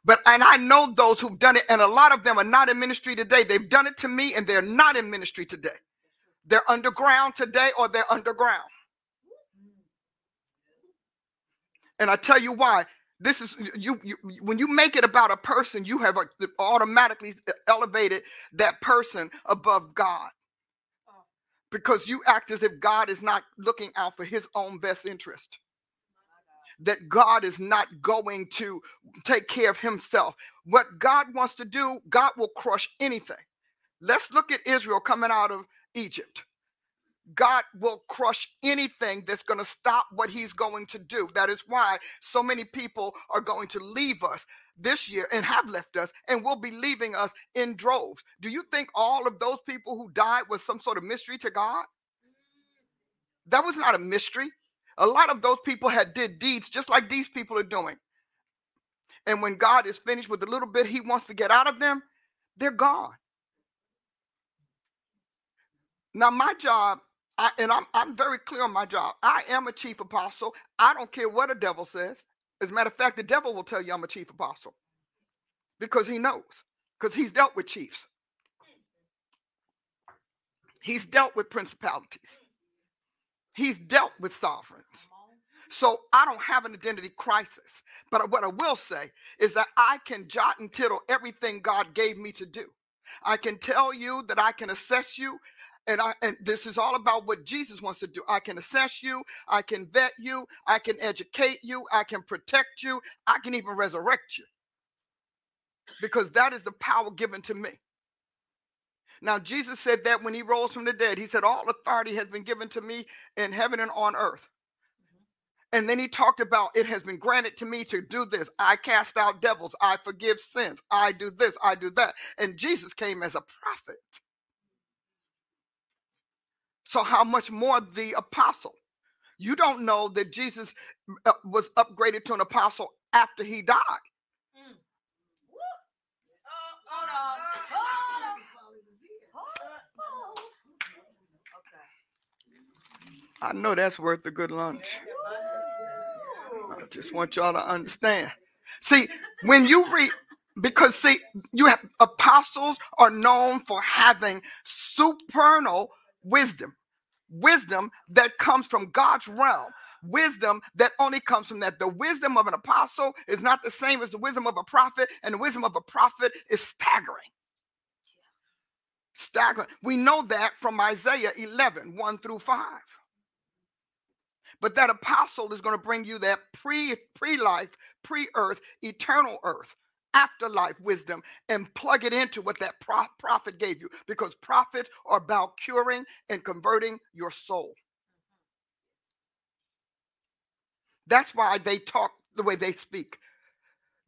But and I know those who've done it, and a lot of them are not in ministry today. They've done it to me, and they're not in ministry today. They're underground today, or they're underground. And I tell you why. This is you, you when you make it about a person, you have uh, automatically uh, elevated that person above God because you act as if God is not looking out for his own best interest. That God is not going to take care of himself. What God wants to do, God will crush anything. Let's look at Israel coming out of Egypt. God will crush anything that's going to stop what he's going to do. That is why so many people are going to leave us this year and have left us and will be leaving us in droves. Do you think all of those people who died was some sort of mystery to God? That was not a mystery. A lot of those people had did deeds just like these people are doing. And when God is finished with the little bit he wants to get out of them, they're gone. Now, my job I, and I'm, I'm very clear on my job. I am a chief apostle. I don't care what a devil says. As a matter of fact, the devil will tell you I'm a chief apostle because he knows, because he's dealt with chiefs. He's dealt with principalities. He's dealt with sovereigns. So I don't have an identity crisis. But what I will say is that I can jot and tittle everything God gave me to do. I can tell you that I can assess you and I and this is all about what Jesus wants to do. I can assess you, I can vet you, I can educate you, I can protect you, I can even resurrect you. Because that is the power given to me. Now, Jesus said that when he rose from the dead, he said, All authority has been given to me in heaven and on earth. Mm-hmm. And then he talked about it has been granted to me to do this. I cast out devils. I forgive sins. I do this. I do that. And Jesus came as a prophet. So, how much more the apostle? You don't know that Jesus uh, was upgraded to an apostle after he died. Mm. I know that's worth a good lunch. I just want y'all to understand. See, when you read, because see, you have apostles are known for having supernal wisdom. Wisdom that comes from God's realm. Wisdom that only comes from that. The wisdom of an apostle is not the same as the wisdom of a prophet, and the wisdom of a prophet is staggering. Staggering. We know that from Isaiah 11 1 through 5. But that apostle is going to bring you that pre pre life, pre earth, eternal earth, afterlife wisdom, and plug it into what that pro- prophet gave you. Because prophets are about curing and converting your soul. That's why they talk the way they speak.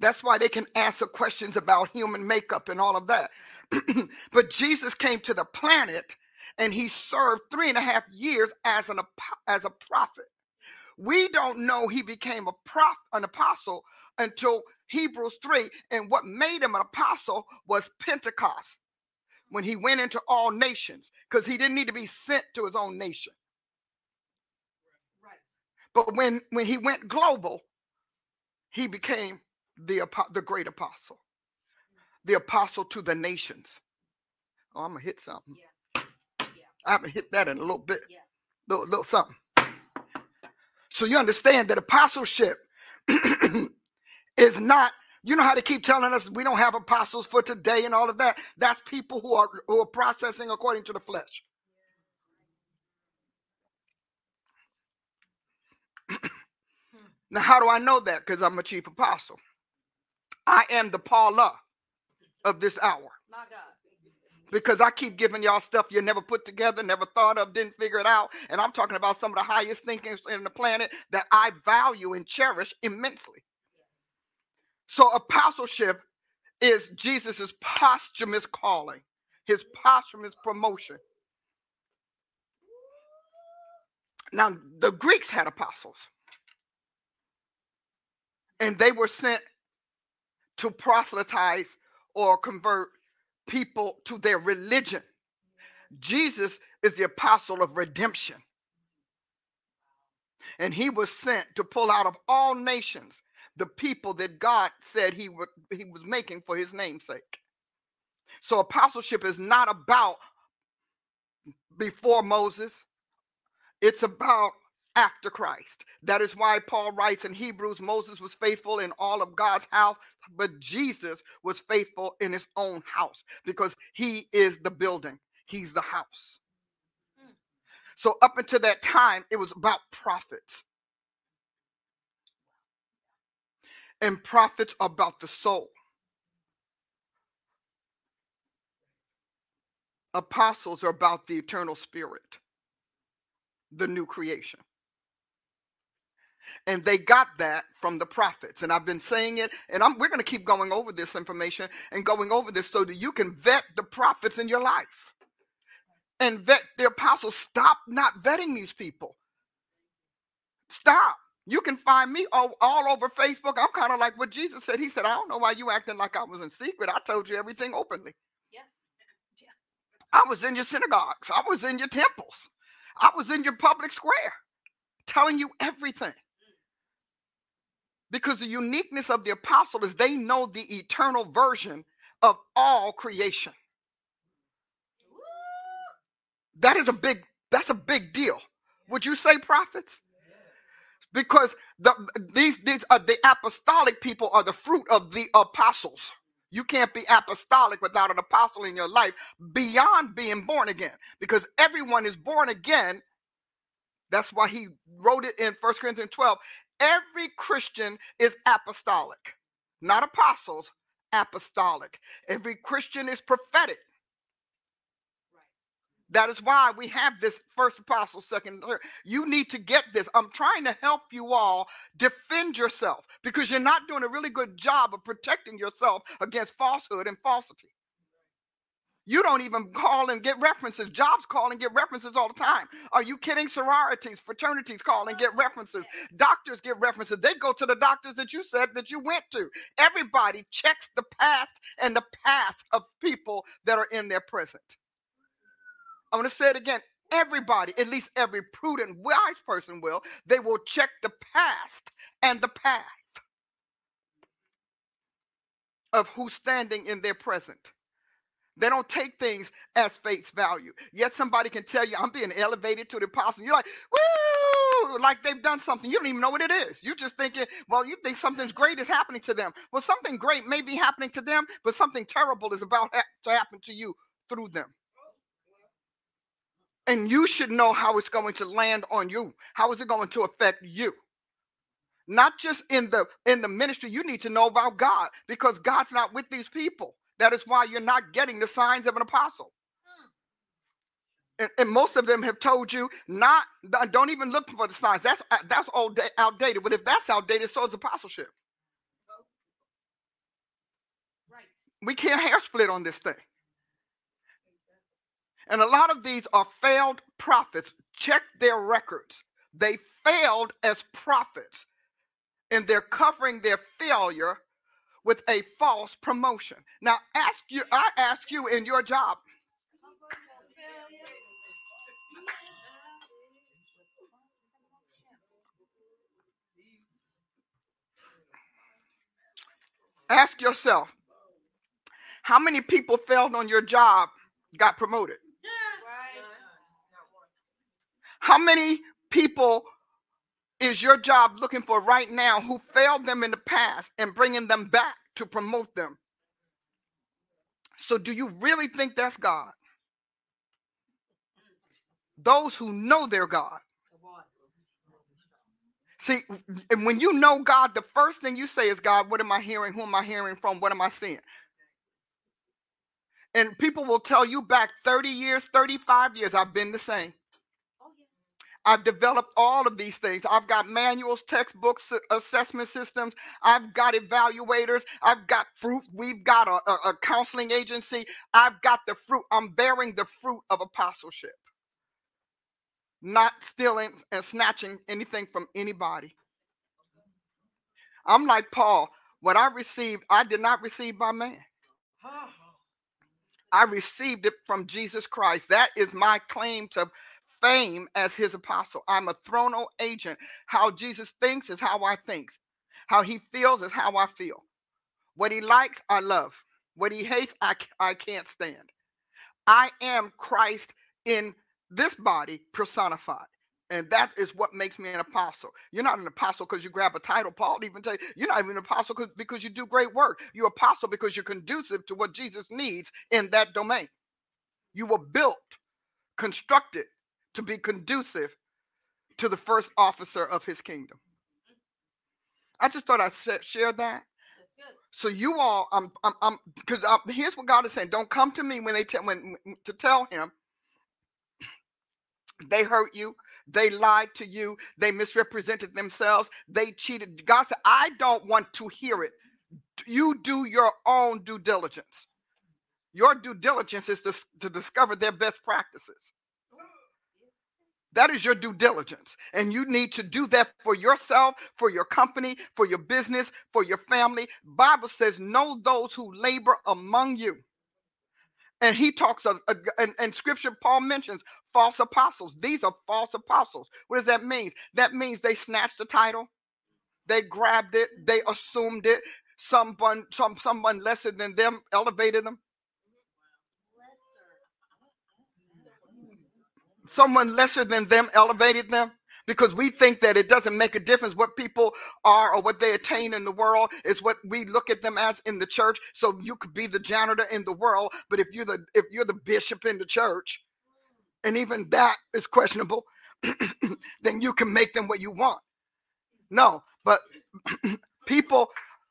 That's why they can answer questions about human makeup and all of that. but Jesus came to the planet and he served three and a half years as an as a prophet. We don't know he became a prof, an apostle until Hebrews 3. And what made him an apostle was Pentecost when he went into all nations because he didn't need to be sent to his own nation. Right. But when, when he went global, he became the, the great apostle, the apostle to the nations. Oh, I'm going to hit something. Yeah. Yeah. Haven't hit that in a little bit. Yeah. Little, little something. So you understand that apostleship is not you know how they keep telling us we don't have apostles for today and all of that? That's people who are who are processing according to the flesh. Now how do i know that? Because i'm a chief apostle. I am the paula of this hour. My God. Because I keep giving y'all stuff you never put together, never thought of, didn't figure it out. And I'm talking about some of the highest thinkings in the planet that I value and cherish immensely. So, apostleship is Jesus's posthumous calling, his posthumous promotion. Now, the Greeks had apostles, and they were sent to proselytize or convert people to their religion. Jesus is the apostle of redemption. And he was sent to pull out of all nations the people that God said he, would, he was making for his namesake. So apostleship is not about before Moses, it's about after Christ. That is why Paul writes in Hebrews Moses was faithful in all of God's house, but Jesus was faithful in his own house because he is the building, he's the house. Hmm. So, up until that time, it was about prophets. And prophets about the soul. Apostles are about the eternal spirit, the new creation. And they got that from the prophets. And I've been saying it, and I'm, we're going to keep going over this information and going over this so that you can vet the prophets in your life and vet the apostles. Stop not vetting these people. Stop. You can find me all, all over Facebook. I'm kind of like what Jesus said. He said, I don't know why you acting like I was in secret. I told you everything openly. Yeah. yeah. I was in your synagogues. I was in your temples. I was in your public square telling you everything. Because the uniqueness of the apostle is they know the eternal version of all creation. That is a big that's a big deal. Would you say prophets? Because the these these uh, the apostolic people are the fruit of the apostles. You can't be apostolic without an apostle in your life beyond being born again because everyone is born again. That's why he wrote it in First Corinthians 12 Every Christian is apostolic, not apostles, apostolic. Every Christian is prophetic. That is why we have this first apostle, second, third. You need to get this. I'm trying to help you all defend yourself because you're not doing a really good job of protecting yourself against falsehood and falsity. You don't even call and get references. Jobs call and get references all the time. Are you kidding? Sororities, fraternities call and get references. Doctors get references. They go to the doctors that you said that you went to. Everybody checks the past and the past of people that are in their present. I'm going to say it again. Everybody, at least every prudent, wise person will, they will check the past and the past of who's standing in their present. They don't take things as face value. Yet somebody can tell you, I'm being elevated to the apostle. You're like, woo, like they've done something. You don't even know what it is. You're just thinking, well, you think something's great is happening to them. Well, something great may be happening to them, but something terrible is about to happen to you through them. And you should know how it's going to land on you. How is it going to affect you? Not just in the in the ministry, you need to know about God because God's not with these people. That is why you're not getting the signs of an apostle. And, and, most of them have told you not don't even look for the signs. That's uh, that's all outdated. But if that's outdated, so is apostleship. Right. We can't hair split on this thing. And a lot of these are failed prophets. Check their records. They failed as prophets, and they're covering their failure with a false promotion. Now, ask you, I ask you in your job. Ask yourself, how many people failed on your job got promoted? How many people is your job looking for right now who failed them in the past and bringing them back to promote them? So, do you really think that's God? Those who know their God. See, and when you know God, the first thing you say is, God, what am I hearing? Who am I hearing from? What am I seeing? And people will tell you back 30 years, 35 years, I've been the same. I've developed all of these things. I've got manuals, textbooks, assessment systems. I've got evaluators. I've got fruit. We've got a, a, a counseling agency. I've got the fruit. I'm bearing the fruit of apostleship, not stealing and snatching anything from anybody. I'm like Paul. What I received, I did not receive by man. I received it from Jesus Christ. That is my claim to fame as his apostle. I'm a thronal agent. How Jesus thinks is how I think. How he feels is how I feel. What he likes, I love. What he hates, I, I can't stand. I am Christ in this body personified. And that is what makes me an apostle. You're not an apostle because you grab a title. Paul even tell you, you're not even an apostle because you do great work. You're apostle because you're conducive to what Jesus needs in that domain. You were built, constructed to be conducive to the first officer of his kingdom. I just thought I'd share that. So you all, I'm, I'm, I'm, because here's what God is saying: Don't come to me when they tell when to tell him they hurt you, they lied to you, they misrepresented themselves, they cheated. God said, I don't want to hear it. You do your own due diligence. Your due diligence is to, to discover their best practices. That is your due diligence. And you need to do that for yourself, for your company, for your business, for your family. Bible says, know those who labor among you. And he talks, of, uh, and, and scripture, Paul mentions false apostles. These are false apostles. What does that mean? That means they snatched the title, they grabbed it, they assumed it. Someone, some, someone lesser than them elevated them. Someone lesser than them elevated them? Because we think that it doesn't make a difference what people are or what they attain in the world. It's what we look at them as in the church. So you could be the janitor in the world, but if you're the if you're the bishop in the church, and even that is questionable, then you can make them what you want. No, but people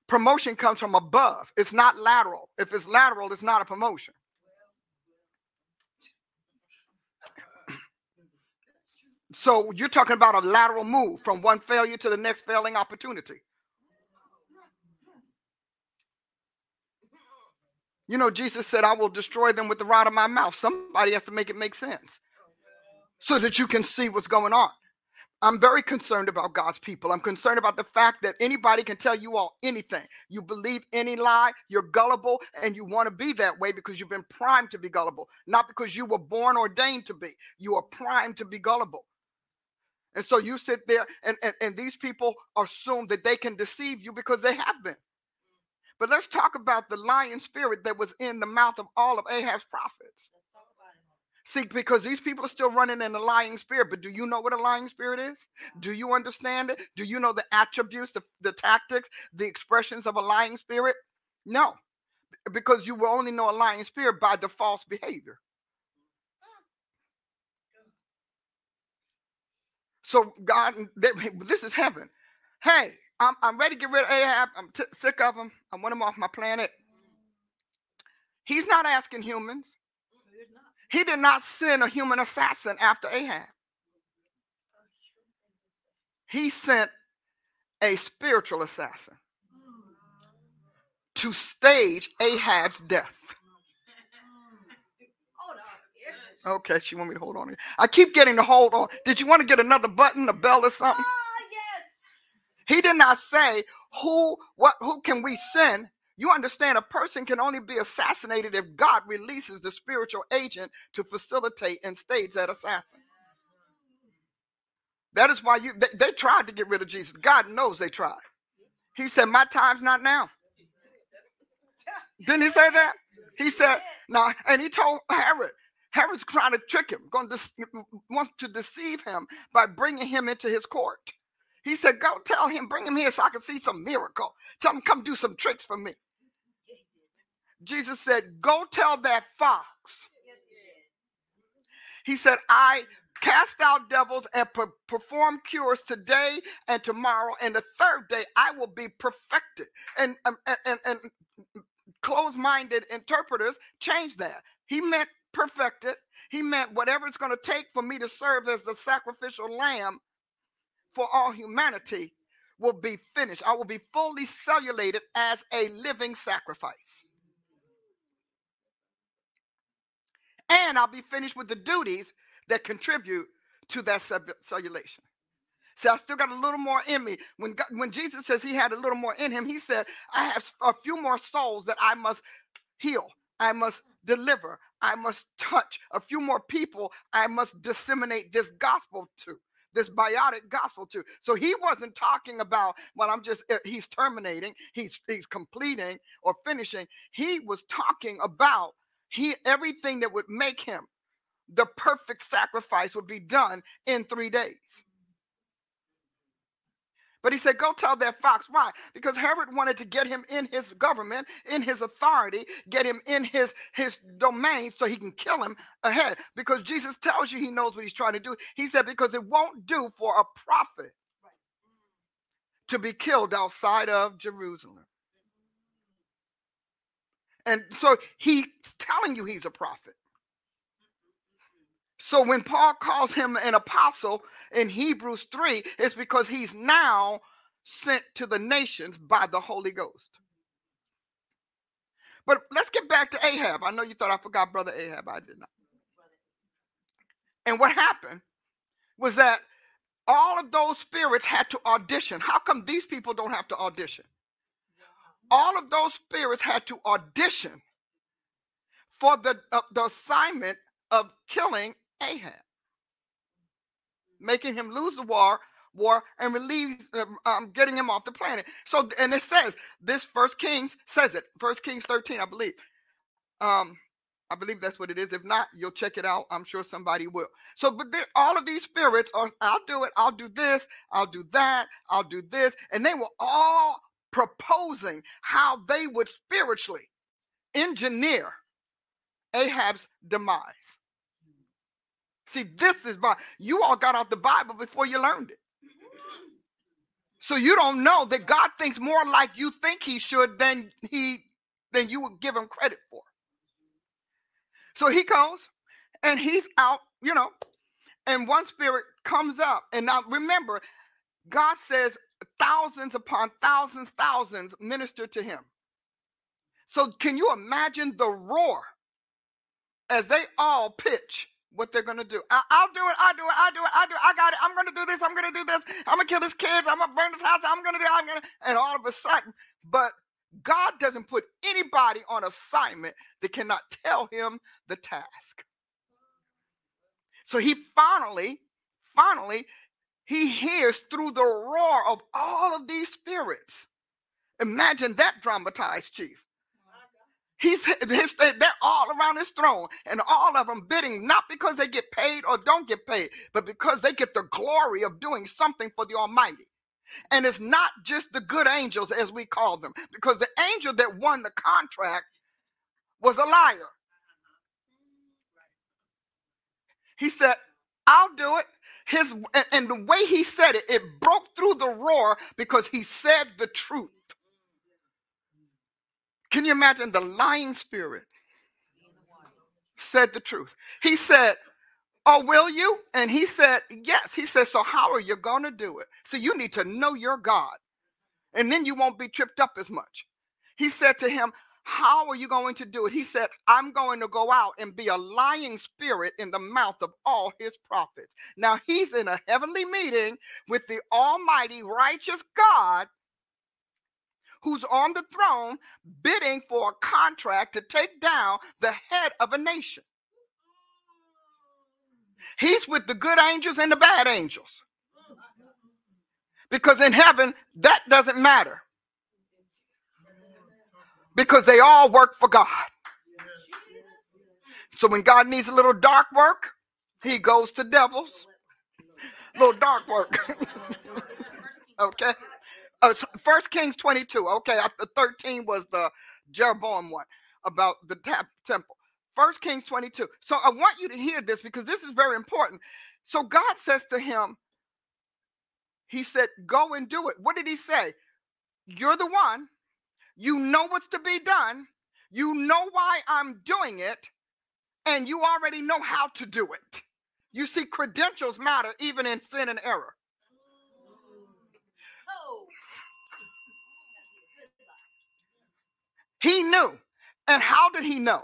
promotion comes from above. It's not lateral. If it's lateral, it's not a promotion. So you're talking about a lateral move from one failure to the next failing opportunity. You know, Jesus said, I will destroy them with the rod of my mouth. Somebody has to make it make sense so that you can see what's going on. I'm very concerned about God's people. I'm concerned about the fact that anybody can tell you all anything. You believe any lie, you're gullible, and you want to be that way because you've been primed to be gullible, not because you were born ordained to be. You are primed to be gullible. And so you sit there, and, and, and these people assume that they can deceive you because they have been. But let's talk about the lying spirit that was in the mouth of all of Ahab's prophets. See, because these people are still running in the lying spirit, but do you know what a lying spirit is? Do you understand it? Do you know the attributes, the, the tactics, the expressions of a lying spirit? No, because you will only know a lying spirit by the false behavior. So God, this is heaven. Hey, I'm, I'm ready to get rid of Ahab. I'm t- sick of him. I want him off my planet. He's not asking humans. He did not send a human assassin after Ahab. He sent a spiritual assassin to stage Ahab's death. Okay, she want me to hold on. I keep getting to hold on. Did you want to get another button, a bell, or something? Ah, yes. He did not say who what who can we send. You understand a person can only be assassinated if God releases the spiritual agent to facilitate and stage that assassin. That is why you they, they tried to get rid of Jesus. God knows they tried. He said, My time's not now. Didn't he say that? He said, no, and he told Herod, Herod's trying to trick him, going to wants to deceive him by bringing him into his court. He said, "Go tell him, bring him here so I can see some miracle. Tell him come do some tricks for me." Jesus said, "Go tell that fox." He said, "I cast out devils and per- perform cures today and tomorrow, and the third day I will be perfected." And um, and and, and closed-minded interpreters change that. He meant perfected. He meant whatever it's going to take for me to serve as the sacrificial lamb for all humanity will be finished. I will be fully cellulated as a living sacrifice. And I'll be finished with the duties that contribute to that cellulation. See, I still got a little more in me. When God, when Jesus says he had a little more in him, he said, I have a few more souls that I must heal. I must deliver. I must touch a few more people. I must disseminate this gospel to, this biotic gospel to. So he wasn't talking about, well, I'm just, eh, he's terminating, he's, he's completing or finishing. He was talking about he everything that would make him the perfect sacrifice would be done in three days. But he said, Go tell that fox. Why? Because Herod wanted to get him in his government, in his authority, get him in his, his domain so he can kill him ahead. Because Jesus tells you he knows what he's trying to do. He said, Because it won't do for a prophet to be killed outside of Jerusalem. And so he's telling you he's a prophet. So when Paul calls him an apostle in Hebrews 3, it's because he's now sent to the nations by the Holy Ghost. But let's get back to Ahab. I know you thought I forgot brother Ahab. I did not. And what happened was that all of those spirits had to audition. How come these people don't have to audition? All of those spirits had to audition for the, uh, the assignment of killing Ahab, making him lose the war, war and relieve, um, um, getting him off the planet. So, and it says this First Kings says it. First Kings thirteen, I believe. Um, I believe that's what it is. If not, you'll check it out. I'm sure somebody will. So, but all of these spirits are, I'll do it. I'll do this. I'll do that. I'll do this. And they were all proposing how they would spiritually engineer Ahab's demise. See, this is why you all got out the Bible before you learned it. So you don't know that God thinks more like you think he should than he than you would give him credit for. So he goes and he's out, you know, and one spirit comes up. And now remember, God says thousands upon thousands, thousands minister to him. So can you imagine the roar as they all pitch what they're gonna do. I, will do it. I'll do it. I'll do it. I'll do it. I got it. I'm gonna do this. I'm gonna do this. I'm gonna kill this kids. I'm gonna burn this house. I'm gonna do. I'm gonna. And all of a sudden, but God doesn't put anybody on assignment that cannot tell him the task. So he finally, finally, he hears through the roar of all of these spirits Imagine that dramatized chief. He's his, they're all around his throne, and all of them bidding not because they get paid or don't get paid, but because they get the glory of doing something for the Almighty. And it's not just the good angels, as we call them, because the angel that won the contract was a liar. He said, I'll do it. His and, and the way he said it, it broke through the roar because he said the truth. Can you imagine the lying spirit said the truth? He said, Oh, will you? And he said, Yes. He said, So how are you going to do it? So you need to know your God, and then you won't be tripped up as much. He said to him, How are you going to do it? He said, I'm going to go out and be a lying spirit in the mouth of all his prophets. Now he's in a heavenly meeting with the Almighty righteous God who's on the throne bidding for a contract to take down the head of a nation. He's with the good angels and the bad angels. Because in heaven, that doesn't matter. Because they all work for God. So when God needs a little dark work, he goes to devils. little dark work. okay? Uh, First Kings 22. Okay, the 13 was the Jeroboam one about the tap, temple. First Kings 22. So I want you to hear this because this is very important. So God says to him, He said, Go and do it. What did he say? You're the one. You know what's to be done. You know why I'm doing it. And you already know how to do it. You see, credentials matter even in sin and error. He knew. And how did he know?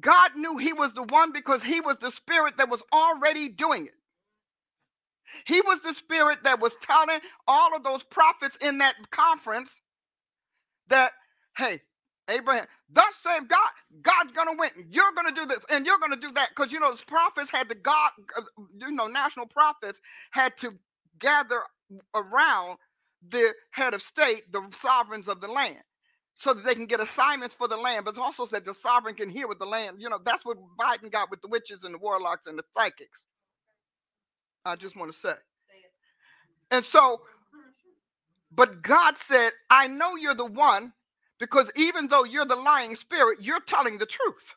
God knew he was the one because he was the spirit that was already doing it. He was the spirit that was telling all of those prophets in that conference that, hey, Abraham, thus save God. God's gonna win. You're gonna do this, and you're gonna do that, because you know the prophets had the God, uh, you know, national prophets had to gather around the head of state, the sovereigns of the land so that they can get assignments for the land, but it's also said the sovereign can hear with the land. You know, that's what Biden got with the witches and the warlocks and the psychics. I just want to say. And so, but God said, I know you're the one because even though you're the lying spirit, you're telling the truth.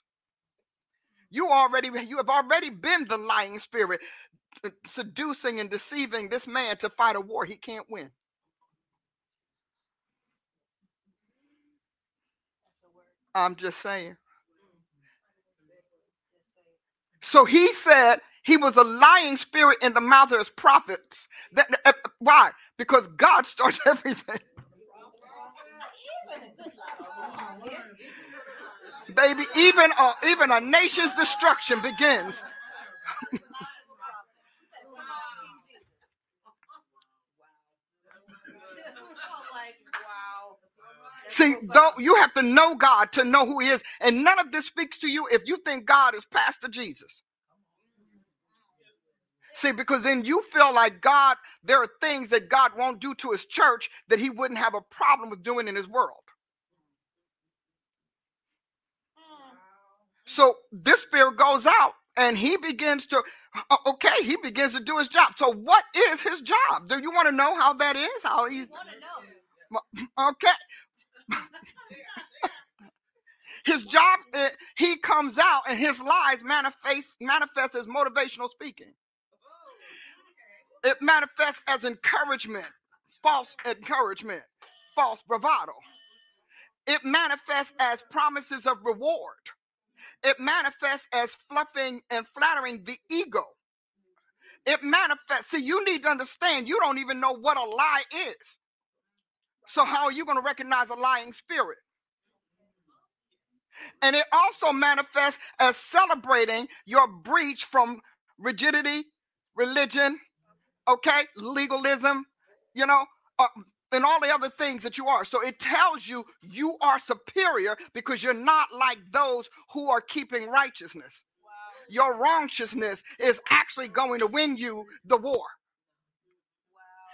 You already you have already been the lying spirit, seducing and deceiving this man to fight a war he can't win. I'm just saying. So he said he was a lying spirit in the mouth of his prophets. That, uh, why? Because God starts everything. Baby, even a, even a nation's destruction begins See, don't you have to know God to know who He is, and none of this speaks to you if you think God is Pastor Jesus. See, because then you feel like God, there are things that God won't do to His church that He wouldn't have a problem with doing in His world. So this spirit goes out and he begins to okay he begins to do his job so what is his job do you want to know how that is how he's okay his job, eh, he comes out and his lies manifest manifest as motivational speaking. It manifests as encouragement, false encouragement, false bravado. It manifests as promises of reward. It manifests as fluffing and flattering the ego. It manifests. See, you need to understand you don't even know what a lie is. So, how are you going to recognize a lying spirit? And it also manifests as celebrating your breach from rigidity, religion, okay, legalism, you know, uh, and all the other things that you are. So it tells you you are superior because you're not like those who are keeping righteousness. Wow. Your righteousness is actually going to win you the war.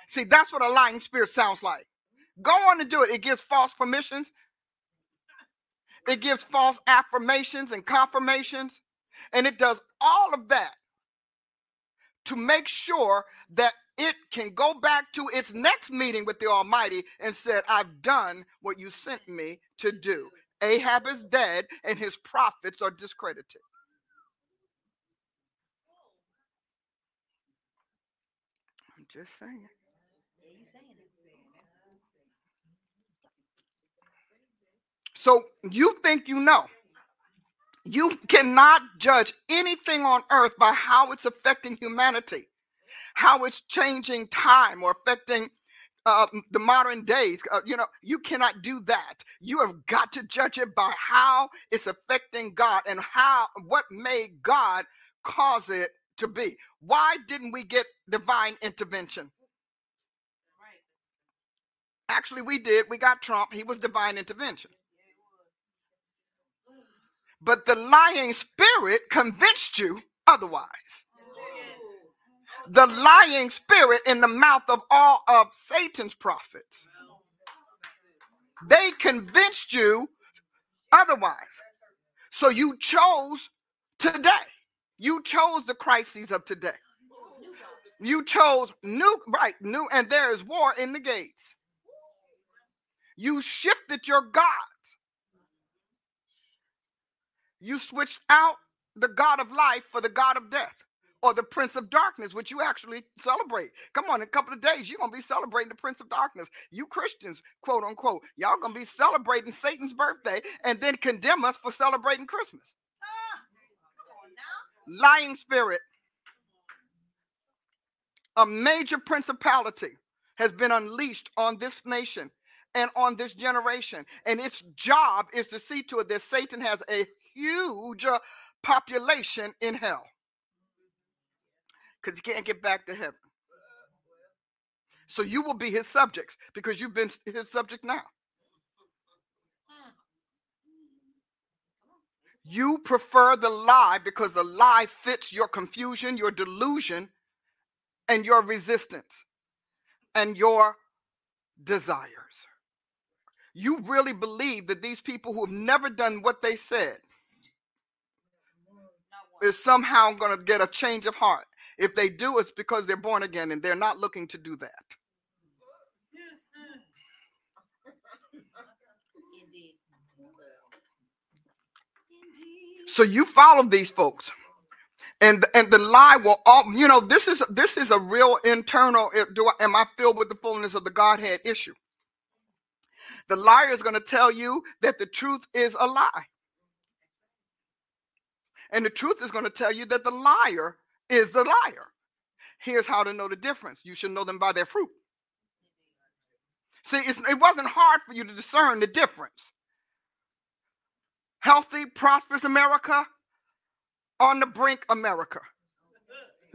See, that's what a lying spirit sounds like. Go on and do it. It gives false permissions. It gives false affirmations and confirmations. And it does all of that to make sure that it can go back to its next meeting with the Almighty and said, I've done what you sent me to do. Ahab is dead and his prophets are discredited. I'm just saying. So you think you know. You cannot judge anything on earth by how it's affecting humanity, how it's changing time or affecting uh, the modern days. Uh, you know, you cannot do that. You have got to judge it by how it's affecting God and how what made God cause it to be. Why didn't we get divine intervention? Actually, we did. We got Trump. He was divine intervention. But the lying spirit convinced you otherwise. The lying spirit in the mouth of all of Satan's prophets. They convinced you otherwise. So you chose today. You chose the crises of today. You chose new, right? New, and there is war in the gates. You shifted your God you switched out the God of life for the God of death or the Prince of Darkness, which you actually celebrate. Come on, in a couple of days, you're going to be celebrating the Prince of Darkness. You Christians, quote unquote, y'all going to be celebrating Satan's birthday and then condemn us for celebrating Christmas. Lying spirit. A major principality has been unleashed on this nation and on this generation. And its job is to see to it that Satan has a huge uh, population in hell because you can't get back to heaven. So you will be his subjects because you've been his subject now. You prefer the lie because the lie fits your confusion, your delusion, and your resistance and your desires. You really believe that these people who have never done what they said is somehow going to get a change of heart. If they do, it's because they're born again and they're not looking to do that. So you follow these folks. And and the lie will all you know this is this is a real internal eh, do I, am I filled with the fullness of the Godhead issue. The liar is going to tell you that the truth is a lie. And the truth is going to tell you that the liar is the liar. Here's how to know the difference you should know them by their fruit. See, it wasn't hard for you to discern the difference. Healthy, prosperous America, on the brink America.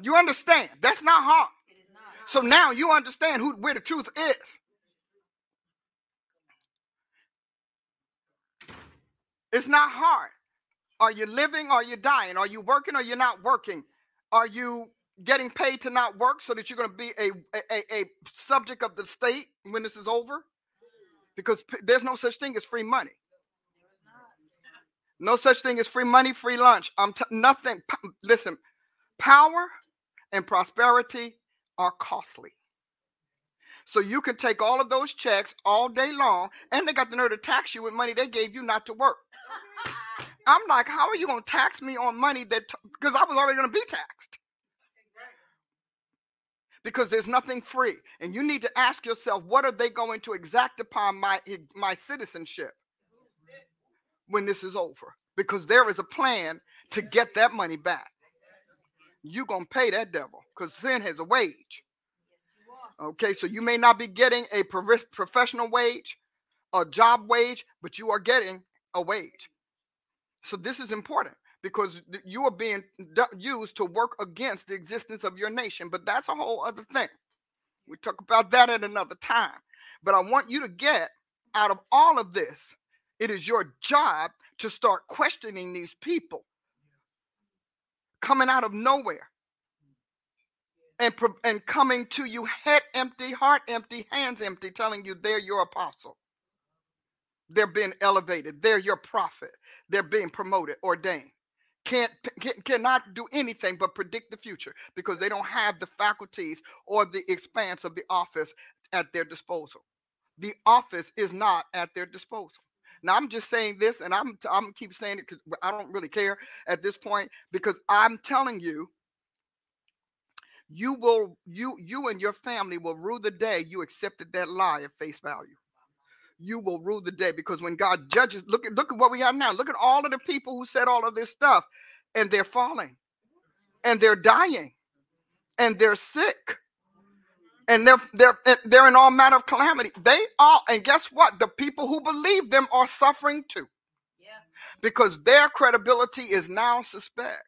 You understand? That's not hard. So now you understand who where the truth is. It's not hard. Are you living or are you dying? Are you working or you're not working? Are you getting paid to not work so that you're going to be a, a, a subject of the state when this is over? Because there's no such thing as free money. No such thing as free money, free lunch. I'm t- nothing. P- listen, power and prosperity are costly. So you can take all of those checks all day long, and they got the nerve to tax you with money they gave you not to work. I'm like, how are you going to tax me on money that, because I was already going to be taxed? Because there's nothing free. And you need to ask yourself, what are they going to exact upon my, eh, my citizenship when this is over? Because there is a plan to get that money back. You're going to pay that devil because sin has a wage. Okay, so you may not be getting a professional wage, a job wage, but you are getting a wage. So this is important because you are being used to work against the existence of your nation. But that's a whole other thing. We talk about that at another time. But I want you to get out of all of this, it is your job to start questioning these people coming out of nowhere and, and coming to you head empty, heart empty, hands empty, telling you they're your apostle. They're being elevated. They're your prophet. They're being promoted, ordained. Can't can, cannot do anything but predict the future because they don't have the faculties or the expanse of the office at their disposal. The office is not at their disposal. Now I'm just saying this, and I'm I'm keep saying it because I don't really care at this point because I'm telling you, you will you you and your family will rue the day you accepted that lie at face value you will rule the day because when God judges, look at look at what we have now. Look at all of the people who said all of this stuff, and they're falling, and they're dying, and they're sick, and they're they're they're in all manner of calamity. They all, and guess what? The people who believe them are suffering too, yeah. because their credibility is now suspect.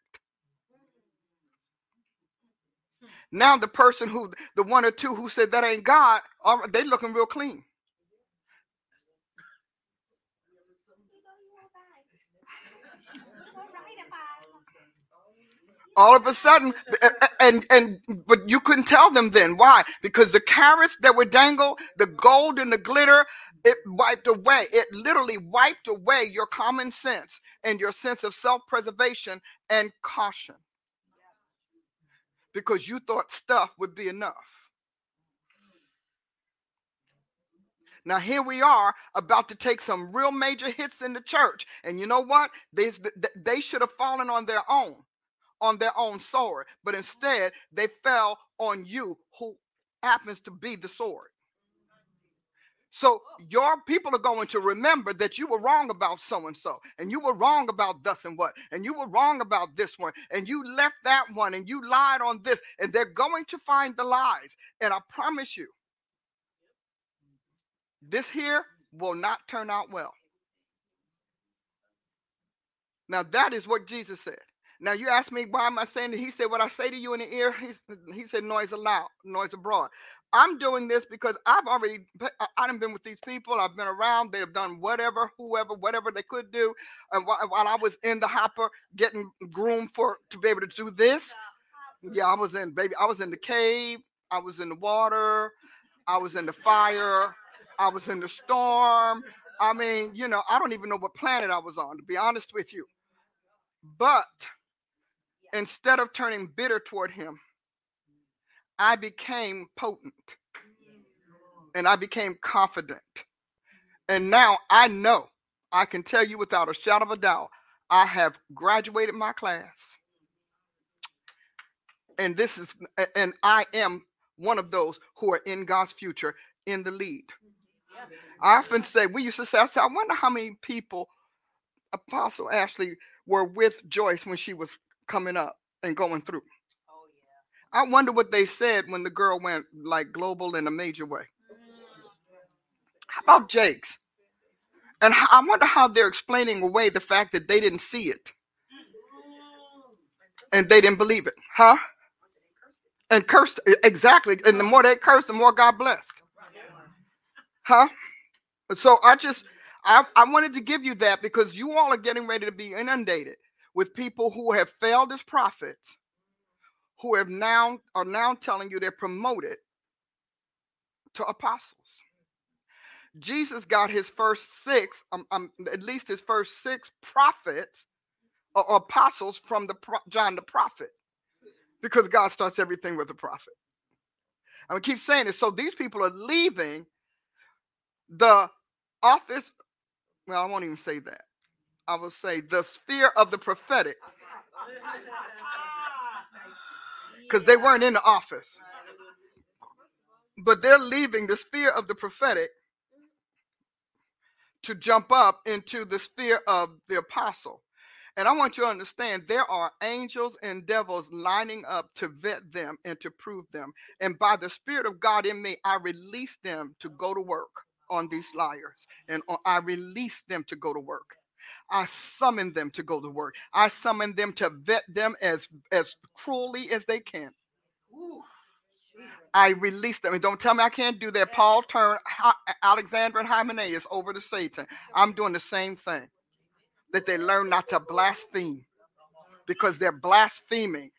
Now the person who, the one or two who said that ain't God, are they looking real clean. All of a sudden and and but you couldn't tell them then. Why? Because the carrots that were dangled the gold and the glitter it wiped away. It literally wiped away your common sense and your sense of self-preservation and caution. Because you thought stuff would be enough. Now here we are about to take some real major hits in the church, and you know what? They they should have fallen on their own on their own sword, but instead they fell on you who happens to be the sword. So your people are going to remember that you were wrong about so and so, and you were wrong about thus and what, and you were wrong about this one, and you left that one, and you lied on this, and they're going to find the lies. And I promise you, this here will not turn out well. Now, that is what Jesus said. Now you ask me why am I saying that? He said, "What I say to you in the ear." He's, he said, "Noise aloud, noise abroad." I'm doing this because I've already I've been with these people. I've been around. They have done whatever, whoever, whatever they could do. And while, while I was in the hopper getting groomed for to be able to do this, yeah, I was in baby. I was in the cave. I was in the water. I was in the fire. I was in the storm. I mean, you know, I don't even know what planet I was on, to be honest with you. But instead of turning bitter toward him, I became potent and I became confident. And now I know, I can tell you without a shadow of a doubt, I have graduated my class. And this is, and I am one of those who are in God's future in the lead. I often say, we used to say, I said, I wonder how many people Apostle Ashley were with Joyce when she was coming up and going through. Oh, yeah. I wonder what they said when the girl went like global in a major way. Mm. How about Jakes? And I wonder how they're explaining away the fact that they didn't see it and they didn't believe it, huh? And cursed exactly. And the more they cursed, the more God blessed, huh? So I just I, I wanted to give you that because you all are getting ready to be inundated with people who have failed as prophets, who have now are now telling you they're promoted to apostles. Jesus got his first six, um, um, at least his first six prophets or, apostles from the pro- John the prophet, because God starts everything with a prophet. I keep saying it. So these people are leaving the office. Well, I won't even say that. I will say the sphere of the prophetic. Because they weren't in the office. But they're leaving the sphere of the prophetic to jump up into the sphere of the apostle. And I want you to understand there are angels and devils lining up to vet them and to prove them. And by the Spirit of God in me, I release them to go to work on these liars. And uh, I release them to go to work. I summon them to go to work. I summon them to vet them as as cruelly as they can. I release them. And don't tell me I can't do that. Paul turned Alexander and Hymenaeus over to Satan. I'm doing the same thing. That they learn not to blaspheme because they're blaspheming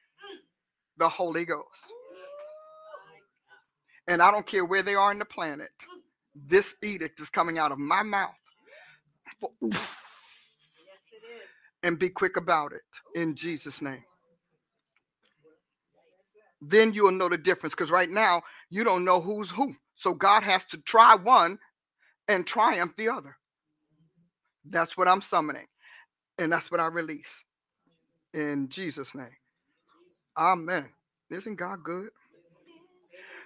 the Holy Ghost. And I don't care where they are in the planet. This edict is coming out of my mouth. Yes, it is. And be quick about it in Jesus' name. Then you'll know the difference because right now you don't know who's who. So God has to try one and triumph the other. That's what I'm summoning. And that's what I release in Jesus' name. Amen. Isn't God good?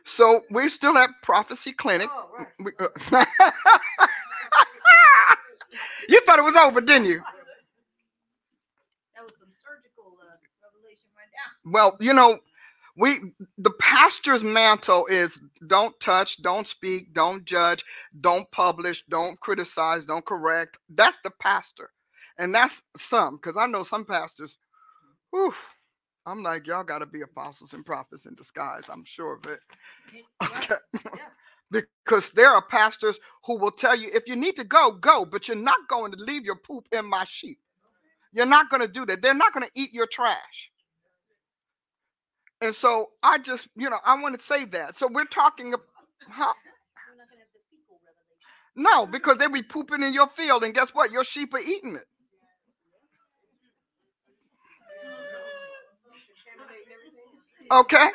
So we're still at Prophecy Clinic. Oh, right. You thought it was over, didn't you? That was some surgical uh, now. Well, you know, we the pastor's mantle is don't touch, don't speak, don't judge, don't publish, don't criticize, don't correct. That's the pastor. And that's some, because I know some pastors, whew, I'm like, y'all gotta be apostles and prophets in disguise. I'm sure of it. Okay. because there are pastors who will tell you if you need to go, go, but you're not going to leave your poop in my sheep. You're not going to do that. They're not going to eat your trash. And so I just, you know, I want to say that. So we're talking about how, We're not gonna have the fecal revelation. no, because they be pooping in your field, and guess what? Your sheep are eating it. Okay.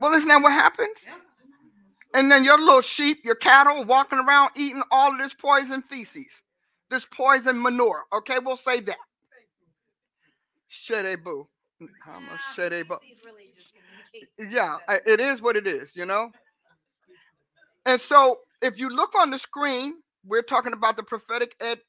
Well, isn't that what happens? And then your little sheep, your cattle, walking around eating all of this poison feces, this poison manure. Okay, we'll say that. Shede boo. How much shede boo? these really just. Yeah, I- it is what it is, you know. And so, if you look on the screen, we're talking about the prophetic ed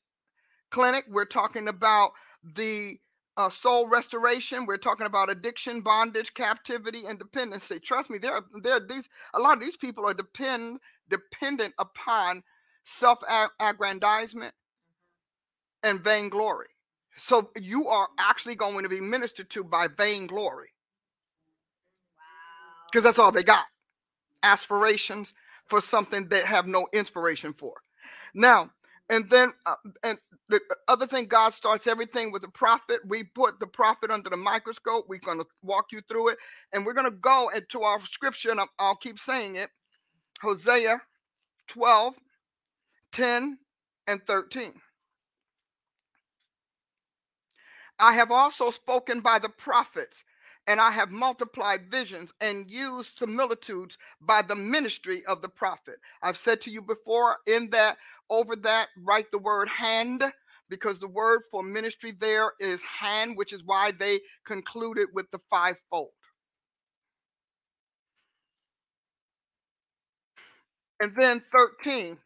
clinic. We're talking about the uh, soul restoration. We're talking about addiction, bondage, captivity, and dependency. Trust me, there, are- there are these. A lot of these people are depend dependent upon self-aggrandizement and vainglory. So you are actually going to be ministered to by vainglory. Wow. because that's all they got. Aspirations for something they have no inspiration for. Now and then uh, and the other thing god starts everything with the prophet. We put the prophet under the microscope. We're going to walk you through it. And we're going to go into our scripture and I'll, I'll keep saying it. Hosea 12 10 and 13 I have also spoken by the prophets, and I have multiplied visions and used similitudes by the ministry of the prophet. I've said to you before, in that, over that, write the word hand, because the word for ministry there is hand, which is why they concluded with the fivefold. And then 13,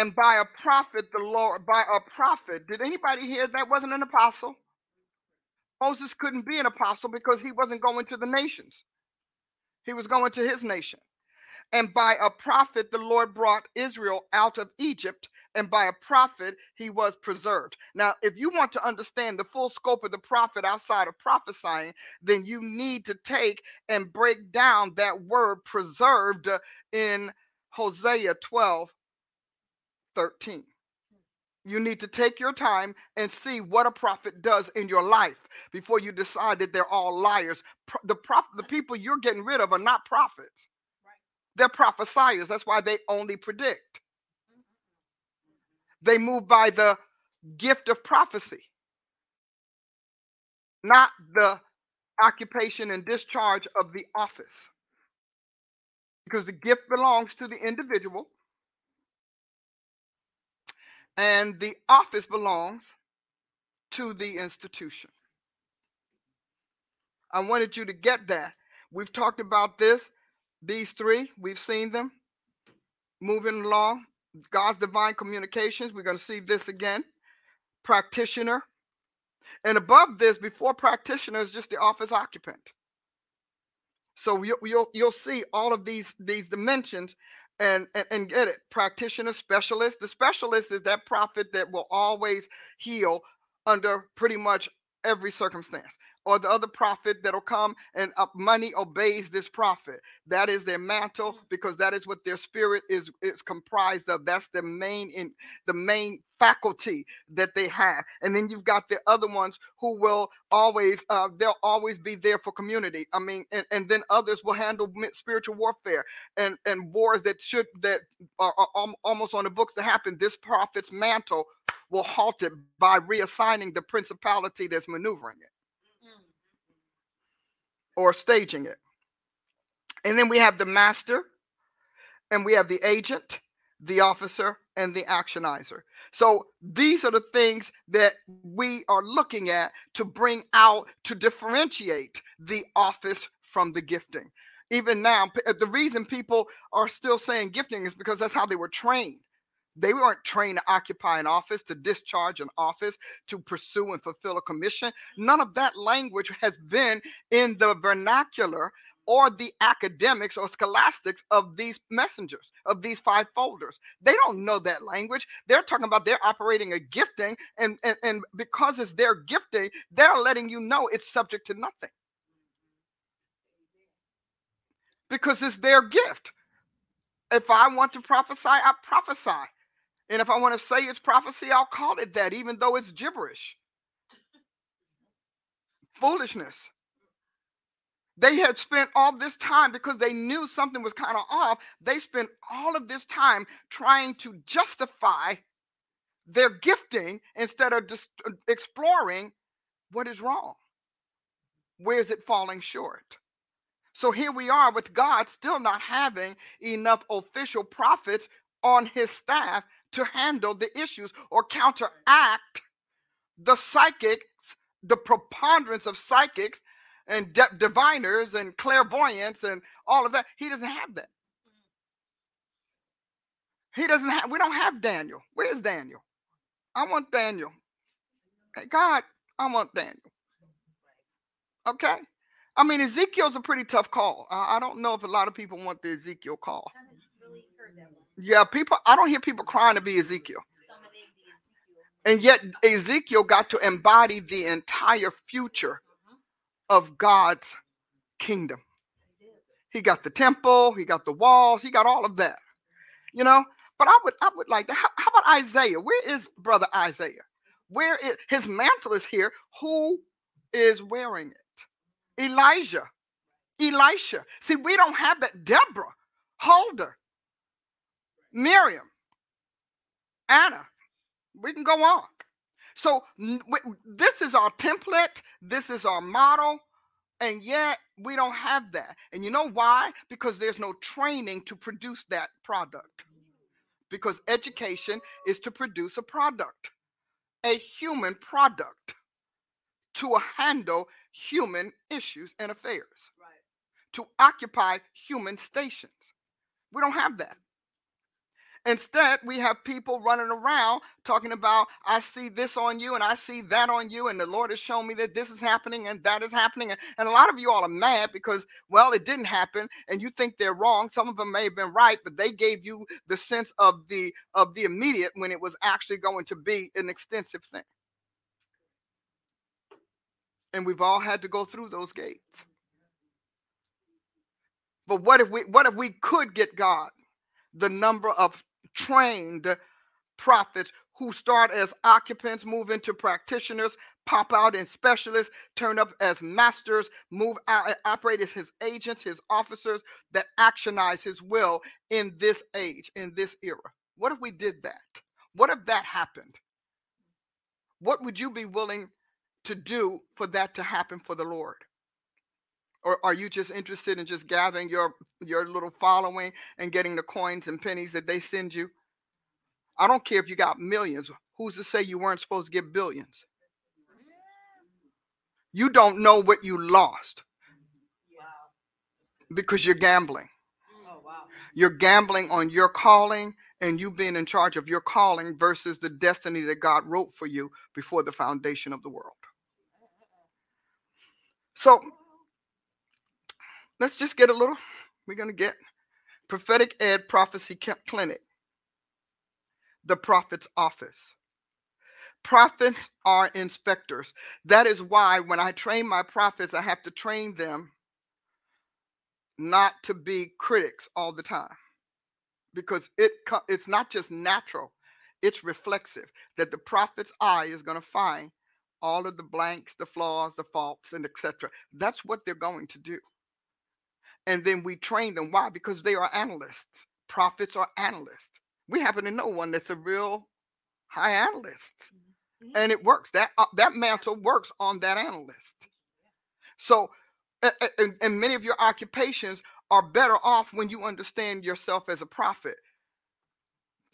and by a prophet, the Lord, by a prophet. Did anybody hear that wasn't an apostle? Moses couldn't be an apostle because he wasn't going to the nations. He was going to his nation. And by a prophet, the Lord brought Israel out of Egypt, and by a prophet, he was preserved. Now, if you want to understand the full scope of the prophet outside of prophesying, then you need to take and break down that word preserved in Hosea 12 13. You need to take your time and see what a prophet does in your life before you decide that they're all liars. Pro- The prop- the people you're getting rid of are not prophets. They're prophesiers. That's why they only predict. Mm-hmm. They move by the gift of prophecy, not the occupation and discharge of the office. Because the gift belongs to the individual and the office belongs to the institution. I wanted you to get that. We've talked about this, these three, we've seen them moving along. God's divine communications, we're going to see this again. Practitioner. And above this, before practitioner, is just the office occupant. So you'll, you'll, you'll see all of these, these dimensions and, and and get it practitioner specialist the specialist is that prophet that will always heal under pretty much every circumstance or the other prophet that'll come and uh, money obeys this prophet. That is their mantle because that is what their spirit is is comprised of. That's the main in the main faculty that they have. And then you've got the other ones who will always uh, they'll always be there for community. I mean and, and then others will handle spiritual warfare and and wars that should that are, are almost on the books to happen. This prophet's mantle will halt it by reassigning the principality that's maneuvering it or staging it. And then we have the master, and we have the agent, the officer, and the actionizer. So these are the things that we are looking at to bring out to differentiate the office from the gifting. Even now, the reason people are still saying gifting is because that's how they were trained. They weren't trained to occupy an office, to discharge an office, to pursue and fulfill a commission. None of that language has been in the vernacular or the academics or scholastics of these messengers, of these five folders. They don't know that language. They're talking about they're operating a gifting, and, and, and because it's their gifting, they're letting you know it's subject to nothing. Because it's their gift. If I want to prophesy, I prophesy. And if I want to say it's prophecy, I'll call it that, even though it's gibberish. Foolishness. They had spent all this time because they knew something was kind of off. They spent all of this time trying to justify their gifting instead of just uh, exploring what is wrong. Where is it falling short? So here we are with God still not having enough official prophets on his staff to handle the issues or counteract the psychics, the preponderance of psychics and de- diviners and clairvoyants and all of that. He doesn't have that. He doesn't have, we don't have Daniel. Where's Daniel? I want Daniel. God, I want Daniel. Okay? I mean, Ezekiel's a pretty tough call. I, I don't know if a lot of people want the Ezekiel call. Yeah, people, I don't hear people crying to be Ezekiel. And yet, Ezekiel got to embody the entire future of God's kingdom. He got the temple, he got the walls, he got all of that. You know, but I would I would like to how, how about Isaiah? Where is brother Isaiah? Where is his mantle is here? Who is wearing it? Elijah. Elisha. See, we don't have that. Deborah, Huldah, Miriam, Anna. We can go on. So this is our template, this is our model, and yet we don't have that. And you know why? Because there's no training to produce that product. Because education is to produce a product, a human product to handle human issues and affairs, right. to occupy human stations. We don't have that. Instead, we have people running around talking about, I see this on you and I see that on you, and the Lord has shown me that this is happening and that is happening. And a lot of you all are mad because, well, it didn't happen, and you think they're wrong. Some of them may have been right, but they gave you the sense of the of the immediate when it was actually going to be an extensive thing. And we've all had to go through those gates. But what if we what if we could get God the number of trained prophets who start as occupants, move into practitioners, pop out in specialists, turn up as masters, move out, operate as his agents, his officers that actionize his will in this age, in this era. What if we did that? What if that happened? What would you be willing to do for that to happen for the Lord? Or are you just interested in just gathering your your little following and getting the coins and pennies that they send you? I don't care if you got millions. Who's to say you weren't supposed to get billions? You don't know what you lost. Because you're gambling. You're gambling on your calling and you being in charge of your calling versus the destiny that god wrote for you before the foundation of the world. So let's just get a little, we're going to get prophetic ed prophecy clinic, the prophet's office. Prophets are inspectors. That is why when I train my prophets, I have to train them not to be critics all the time because it it's not just natural it's reflexive that the prophet's eye is going to find all of the blanks the flaws the faults and etc that's what they're going to do and then we train them. Why? Because they are analysts. Prophets are analysts. We happen to know one that's a real high analyst mm-hmm. and it works. That uh, that mantle works on that analyst. So and, and many of your occupations are better off when you understand yourself as a prophet.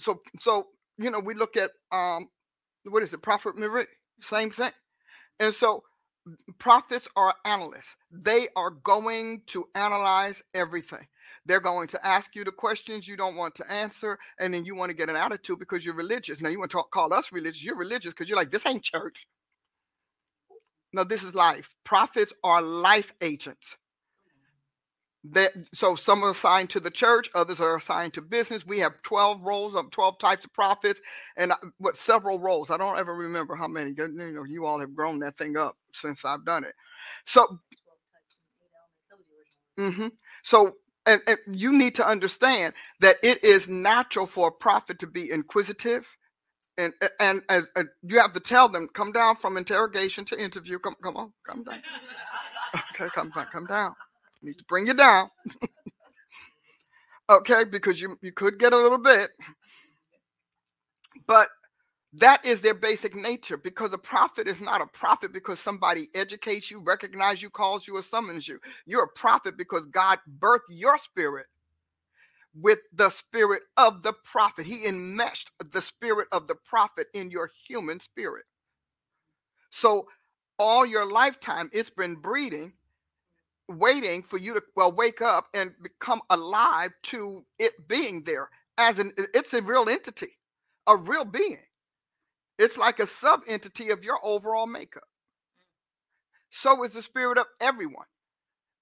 So, so you know, we look at um, what is it, prophet Marie, same thing. And so, prophets are analysts. They are going to analyze everything. They're going to ask you the questions you don't want to answer, and then you want to get an attitude because you're religious. Now you want to talk, call us religious. You're religious because you're like, this ain't church. No, this is life. Prophets are life agents. That so some are assigned to the church, others are assigned to business. We have 12 roles of 12 types of prophets and what several roles. I don't ever remember how many. You know, you all have grown that thing up since I've done it. So mm-hmm. so and, and you need to understand that it is natural for a prophet to be inquisitive and and as you have to tell them, come down from interrogation to interview. Come, come on, come down. Okay, come down, come down. Need to bring you down. okay, because you you could get a little bit, but that is their basic nature. Because a prophet is not a prophet because somebody educates you, recognizes you, calls you, or summons you. You're a prophet because God birthed your spirit with the spirit of the prophet. He enmeshed the spirit of the prophet in your human spirit. So all your lifetime, it's been breeding, waiting for you to well wake up and become alive to it being there as an it's a real entity, a real being. It's like a sub entity of your overall makeup. So is the spirit of everyone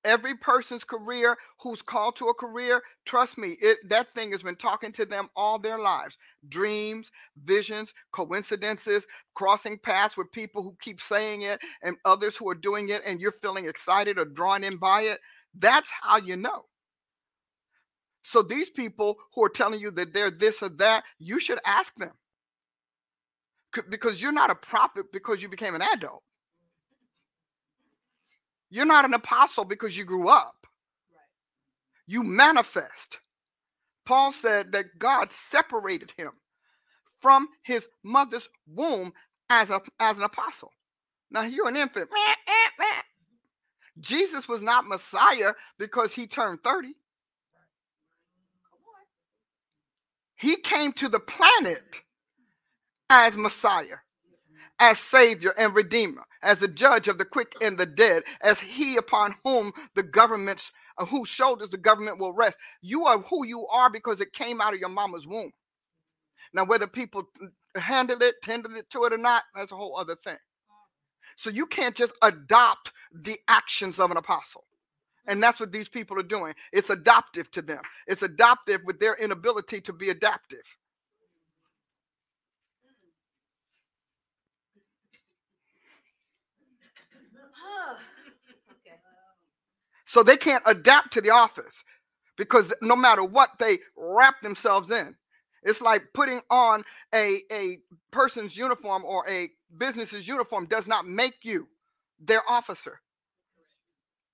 every person's career who's called to a career trust me it that thing has been talking to them all their lives. Dreams visions coincidences crossing paths with people who keep saying it and others who are doing it and you're feeling excited or drawn in by it. That's how you know. So these people who are telling you that they're this or that you should ask them. Because you're not a prophet because you became an adult you're not an apostle because you grew up. You manifest. Paul said that God separated him from his mother's womb as, a, as an apostle. Now you're an infant. Jesus was not Messiah because he turned 30. He came to the planet as Messiah as Savior and Redeemer, as a judge of the quick and the dead, as He upon whom the governments, uh, whose shoulders the government will rest. You are who you are because it came out of your mama's womb. Now, whether people handle it, tended it to it or not, that's a whole other thing. So you can't just adopt the actions of an apostle. And that's what these people are doing. It's adoptive to them. It's adoptive with their inability to be adaptive. So they can't adapt to the office because no matter what they wrap themselves in, it's like putting on a, a person's uniform or a business's uniform does not make you their officer.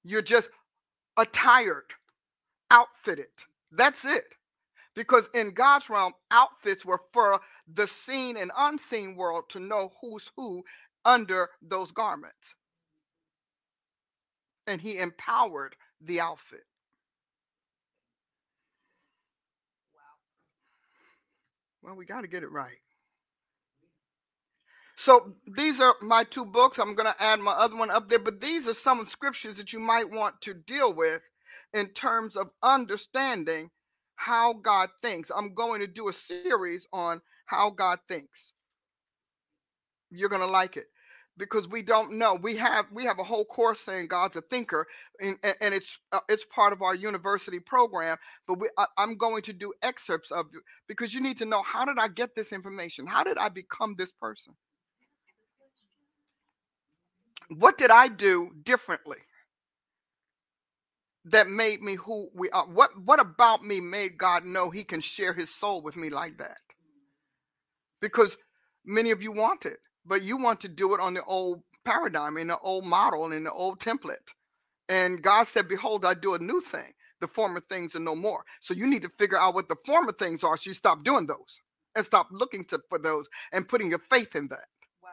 You're just attired, outfitted. That's it. Because in God's realm, outfits were for the seen and unseen world to know who's who under those garments and he empowered the outfit. Well, we got to get it right. So these are my two books. I'm going to add my other one up there, but these are some scriptures that you might want to deal with in terms of understanding how God thinks. I'm going to do a series on how God thinks. You're going to like it because we don't know. We have we have a whole course saying God's a thinker, and, and it's uh, it's part of our university program. But we, I, I'm going to do excerpts of it because you need to know how did I get this information? How did I become this person? What did I do differently that made me who we are? What what about me made God know he can share his soul with me like that? Because many of you want it, but you want to do it on the old paradigm, in the old model, in the old template. And God said, Behold, I do a new thing. The former things are no more. So you need to figure out what the former things are so you stop doing those and stop looking to, for those and putting your faith in that. Wow.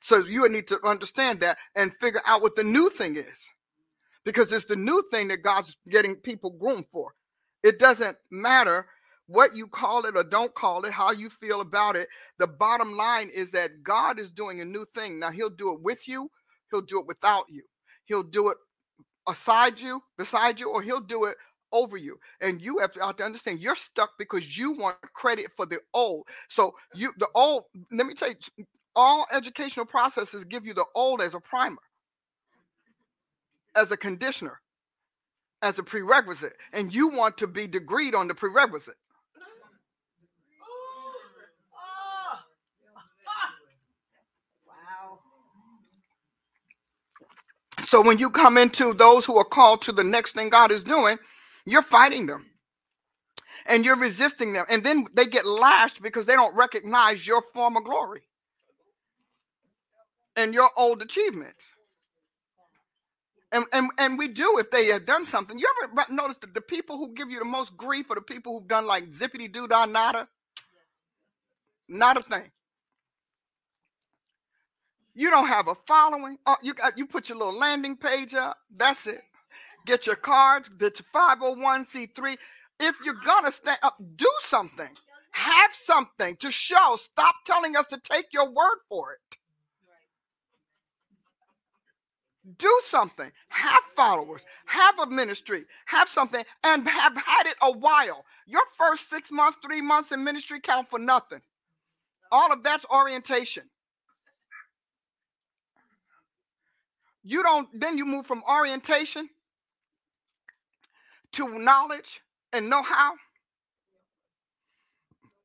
So you need to understand that and figure out what the new thing is. Because it's the new thing that God's getting people groomed for. It doesn't matter what you call it or don't call it, how you feel about it. The bottom line is that God is doing a new thing. Now, He'll do it with you, He'll do it without you, He'll do it aside you, beside you, or He'll do it over you. And you have to, have to understand you're stuck because you want credit for the old. So, you, the old, let me tell you, all educational processes give you the old as a primer, as a conditioner as a prerequisite, and you want to be degreed on the prerequisite. So when you come into those who are called to the next thing God is doing, you're fighting them and you're resisting them. And then they get lashed because they don't recognize your former glory and your old achievements. And, and, and we do if they have done something. You ever notice that the people who give you the most grief are the people who've done like zippity doo dah nada? Not a thing. You don't have a following. Oh, you got you put your little landing page up. That's it. Get your cards. Get your 501c3. If you're gonna stand up, uh, do something. Have something to show. Stop telling us to take your word for it. Do something. Have followers. Have a ministry. Have something, and have had it a while. Your first six months, three months in ministry count for nothing. All of that's orientation. You don't then you move from orientation to knowledge and know-how.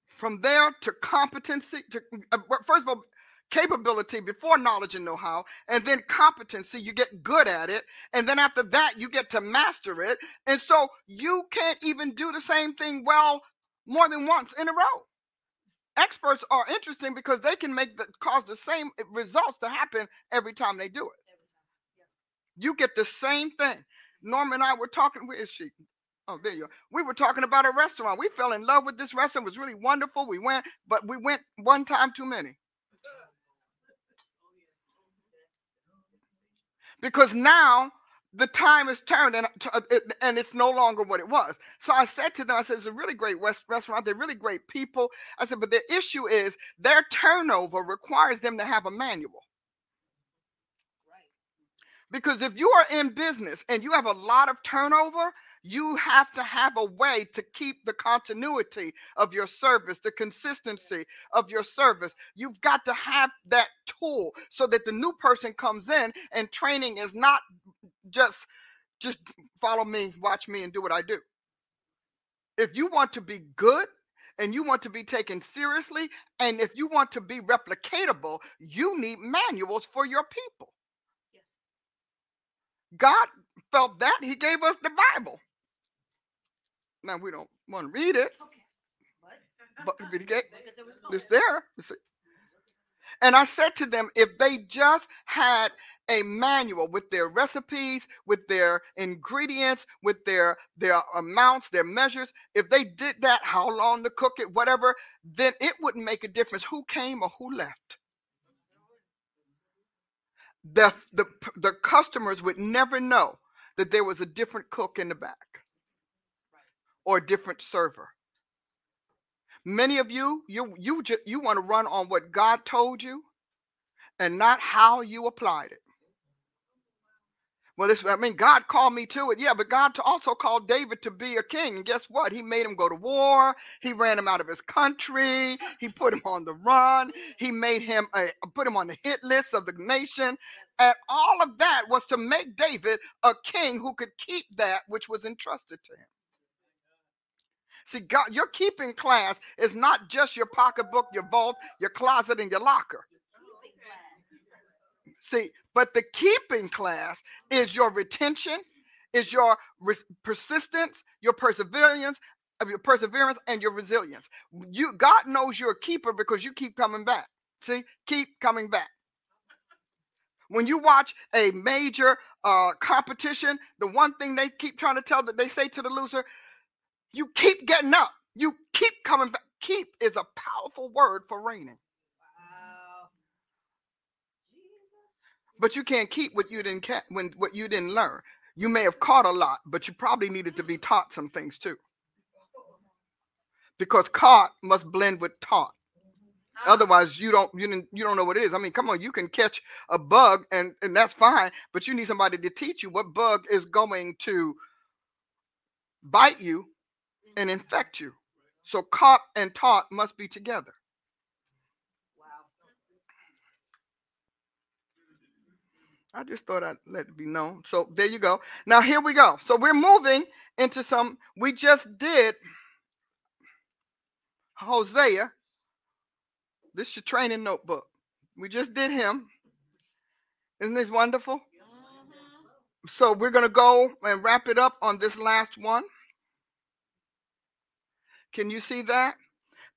From there to competency to uh, first of all capability before knowledge and know-how and then competency you get good at it and then after that you get to master it and so you can't even do the same thing well more than once in a row. Experts are interesting because they can make the cause the same results to happen every time they do it you get the same thing. Norma and I were talking. Where is she? Oh, there you are. We were talking about a restaurant. We fell in love with this restaurant. It was really wonderful. We went, but we went one time too many. Because now the time is turned and, uh, and it's no longer what it was. So I said to them, I said, it's a really great restaurant. They're really great people. I said, but the issue is their turnover requires them to have a manual. Because if you are in business and you have a lot of turnover, you have to have a way to keep the continuity of your service, the consistency of your service. You've got to have that tool so that the new person comes in and training is not just just follow me, watch me and do what I do. If you want to be good, and you want to be taken seriously, and if you want to be replicatable, you need manuals for your people. God felt that. He gave us the Bible. Now we don't want to read it. But it's there. And I said to them, if they just had a manual with their recipes, with their ingredients, with their their amounts, their measures, if they did that, how long to cook it, whatever, then it wouldn't make a difference who came or who left the, the, the customers would never know that there was a different cook in the back or a different server. Many of you, you you just, you want to run on what God told you and not how you applied it. Well, this, I mean, God called me to it. Yeah, but God also called David to be a king. And guess what? He made him go to war. He ran him out of his country. He put him on the run. He made him a, put him on the hit list of the nation. And all of that was to make David a king who could keep that which was entrusted to him. See, God, your keeping class is not just your pocketbook, your vault, your closet, and your locker. See, but the keeping class is your retention, is your re- persistence, your perseverance, of your perseverance and your resilience. You God knows you're a keeper because you keep coming back. See, keep coming back. When you watch a major uh, competition, the one thing they keep trying to tell that they say to the loser, you keep getting up. You keep coming back. Keep is a powerful word for reigning. But you can't keep what you didn't when what you didn't learn. You may have caught a lot, but you probably needed to be taught some things too. Because caught must blend with taught. Otherwise, you don't you didn't you don't know what it is. I mean, come on, you can catch a bug and and that's fine, but you need somebody to teach you what bug is going to bite you and infect you. So caught and taught must be together. I just thought I'd let it be known. So there you go. Now here we go. So we're moving into some. We just did Hosea. This is your training notebook. We just did him. Isn't this wonderful? Mm-hmm. So we're going to go and wrap it up on this last one. Can you see that?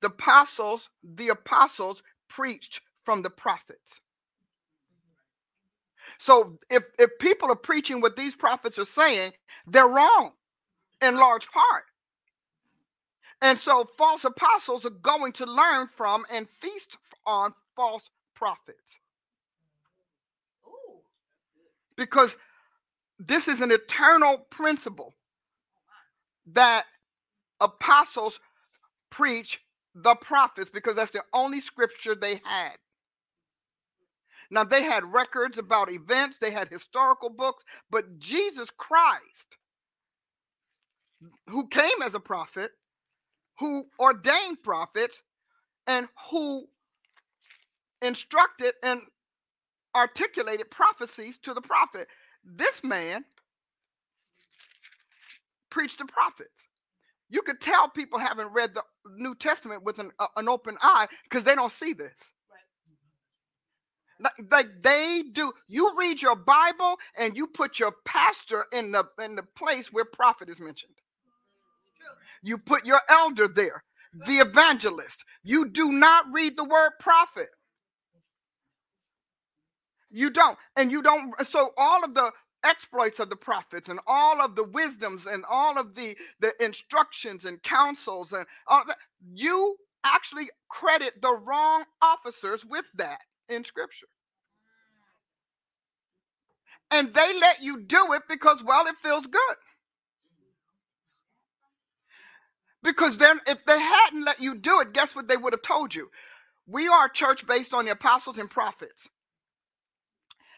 The apostles, the apostles preached from the prophets. So if, if people are preaching what these prophets are saying, they're wrong in large part. And so false apostles are going to learn from and feast on false prophets. Because this is an eternal principle that apostles preach the prophets because that's the only scripture they had. Now, they had records about events, they had historical books, but Jesus Christ, who came as a prophet, who ordained prophets, and who instructed and articulated prophecies to the prophet, this man preached the prophets. You could tell people haven't read the New Testament with an, uh, an open eye because they don't see this like they do you read your bible and you put your pastor in the in the place where prophet is mentioned. You put your elder there the evangelist. You do not read the word prophet. You don't and you don't so all of the exploits of the prophets and all of the wisdoms and all of the the instructions and counsels and all that you actually credit the wrong officers with that in scripture. And they let you do it because, well, it feels good. Because then, if they hadn't let you do it, guess what they would have told you? We are a church based on the apostles and prophets.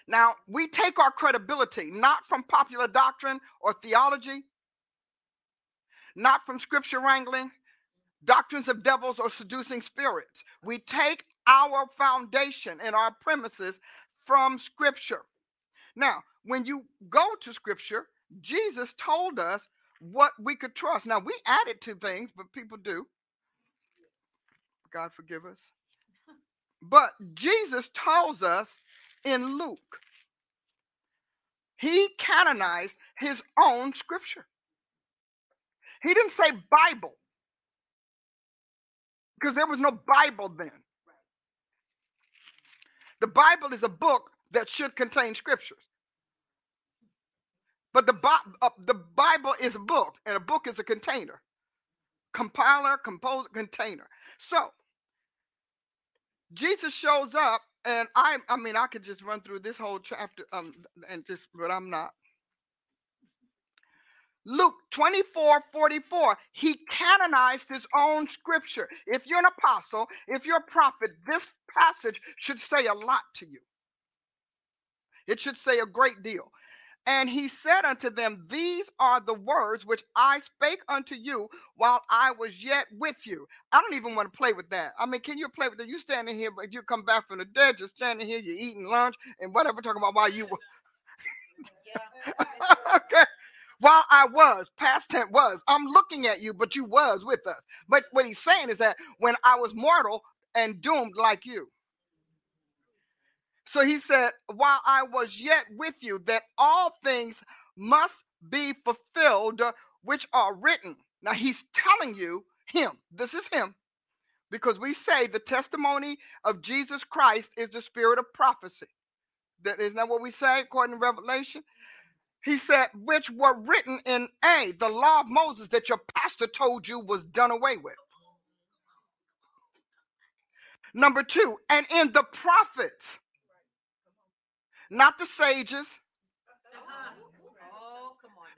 Now, we take our credibility not from popular doctrine or theology, not from scripture wrangling, doctrines of devils or seducing spirits. We take our foundation and our premises from scripture. Now, when you go to scripture, Jesus told us what we could trust. Now, we added to things, but people do. God forgive us. But Jesus tells us in Luke, he canonized his own scripture. He didn't say Bible because there was no Bible then. The Bible is a book that should contain scriptures. But the, uh, the Bible is a book, and a book is a container. Compiler, composer, container. So Jesus shows up, and I I mean I could just run through this whole chapter um and just but I'm not. Luke 24 44, he canonized his own scripture. If you're an apostle, if you're a prophet, this passage should say a lot to you. It should say a great deal. And he said unto them, These are the words which I spake unto you while I was yet with you. I don't even want to play with that. I mean, can you play with that? You standing here, but you come back from the dead, you're standing here, you're eating lunch and whatever, talking about why you were. okay. While I was, past tense was. I'm looking at you, but you was with us. But what he's saying is that when I was mortal and doomed like you, So he said, While I was yet with you, that all things must be fulfilled uh, which are written. Now he's telling you, him, this is him, because we say the testimony of Jesus Christ is the spirit of prophecy. That isn't that what we say according to Revelation? He said, which were written in A, the law of Moses that your pastor told you was done away with. Number two, and in the prophets, not the sages,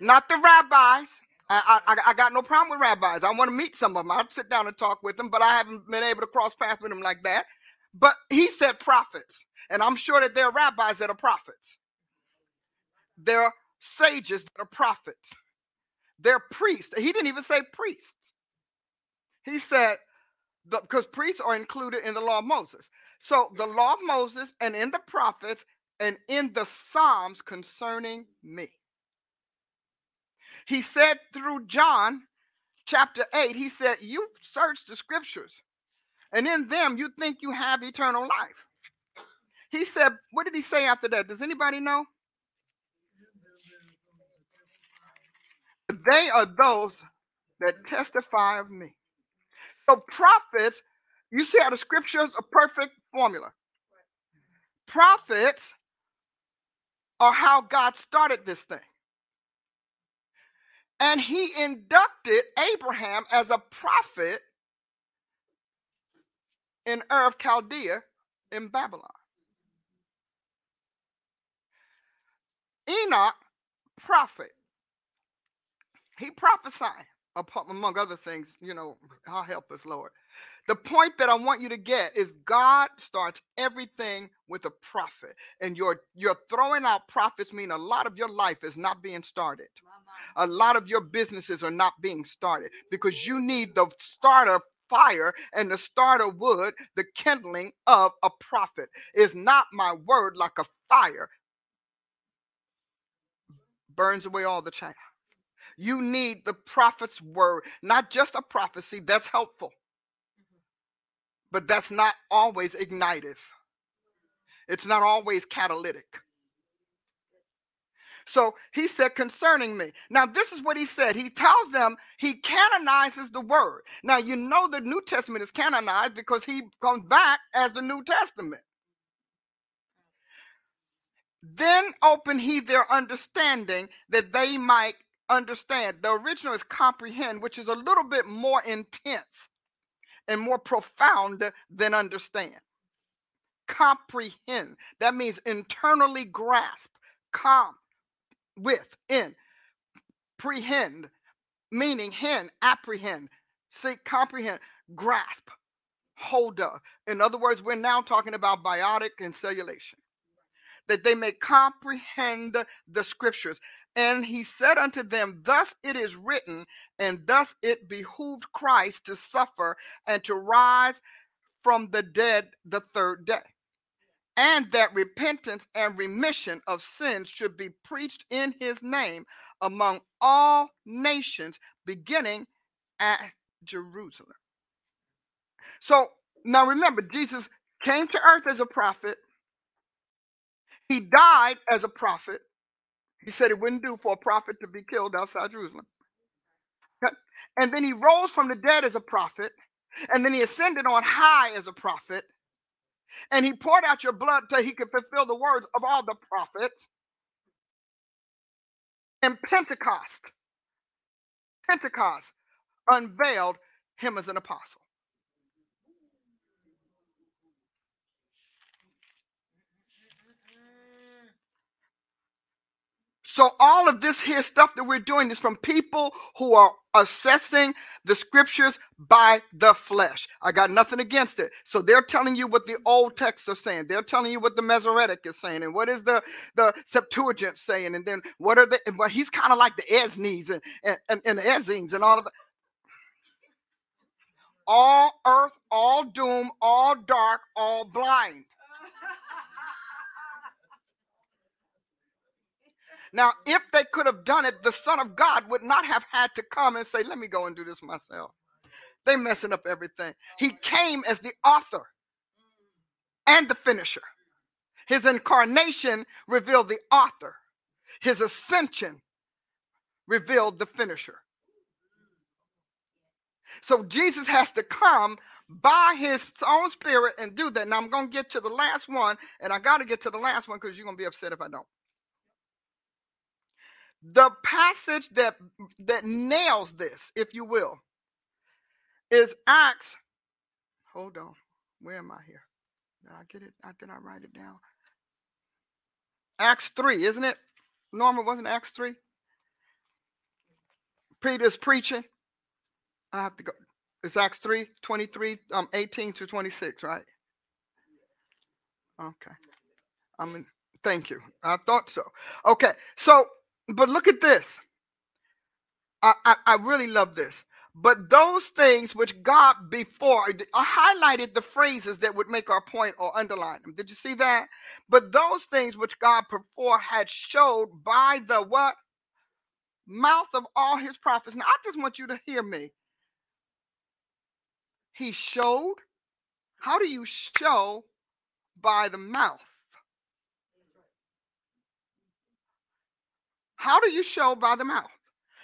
not the rabbis. I, I, I got no problem with rabbis. I want to meet some of them. I'd sit down and talk with them, but I haven't been able to cross paths with them like that. But he said prophets, and I'm sure that there are rabbis that are prophets. There sages that are prophets. They're priests. He didn't even say priests. He said because priests are included in the law of Moses. So the law of Moses and in the prophets and in the Psalms concerning me. He said through John chapter 8, he said, You search the scriptures, and in them you think you have eternal life. He said, What did he say after that? Does anybody know? They are those that testify of me. So prophets, you see how the scriptures a perfect formula. Prophets are how God started this thing. And he inducted Abraham as a prophet in Ur of Chaldea in Babylon. Enoch, prophet. He prophesied among other things, you know, I'll help us, Lord. The point that I want you to get is God starts everything with a prophet. And you're you're throwing out prophets mean a lot of your life is not being started. A lot of your businesses are not being started because you need the starter fire and the starter wood, the kindling of a prophet. Is not my word like a fire burns away all the chaff. You need the prophet's word, not just a prophecy, that's helpful, mm-hmm. but that's not always ignitive. It's not always catalytic. So he said, concerning me. Now, this is what he said. He tells them he canonizes the word. Now, you know the New Testament is canonized because he comes back as the New Testament. Mm-hmm. Then open he their understanding that they might understand. The original is comprehend, which is a little bit more intense and more profound than understand. Comprehend. That means internally grasp, com, with, in, prehend, meaning hen, apprehend, see, comprehend, grasp, hold of. In other words, we're now talking about biotic and cellulation that they may comprehend the scriptures. And he said unto them, Thus it is written, and thus it behooved Christ to suffer and to rise from the dead the third day. And that repentance and remission of sins should be preached in his name among all nations, beginning at Jerusalem. So now remember, Jesus came to earth as a prophet, he died as a prophet. He said it wouldn't do for a prophet to be killed outside Jerusalem. And then he rose from the dead as a prophet. And then he ascended on high as a prophet. And he poured out your blood till he could fulfill the words of all the prophets. And Pentecost, Pentecost unveiled him as an apostle. So all of this here stuff that we're doing is from people who are assessing the scriptures by the flesh. I got nothing against it. So they're telling you what the old texts are saying. They're telling you what the Masoretic is saying, and what is the the Septuagint saying, and then what are the? Well, he's kind of like the Esnes and and, and, and the Essenes and all of that. All earth, all doom, all dark, all blind. Now, if they could have done it, the Son of God would not have had to come and say, Let me go and do this myself. They messing up everything. He came as the author and the finisher. His incarnation revealed the author, his ascension revealed the finisher. So Jesus has to come by his own spirit and do that. Now I'm going to get to the last one, and I got to get to the last one because you're going to be upset if I don't. The passage that that nails this, if you will, is Acts. Hold on. Where am I here? Did I get it? Did I write it down? Acts 3, isn't it? Norma, wasn't Acts 3? Peter's preaching. I have to go. It's Acts 3, 23, um, 18 to 26, right? Okay. I mean, thank you. I thought so. Okay. So, but look at this. I, I, I really love this. But those things which God before, I highlighted the phrases that would make our point or underline them. Did you see that? But those things which God before had showed by the what? Mouth of all his prophets. Now, I just want you to hear me. He showed. How do you show by the mouth? How do you show by the mouth?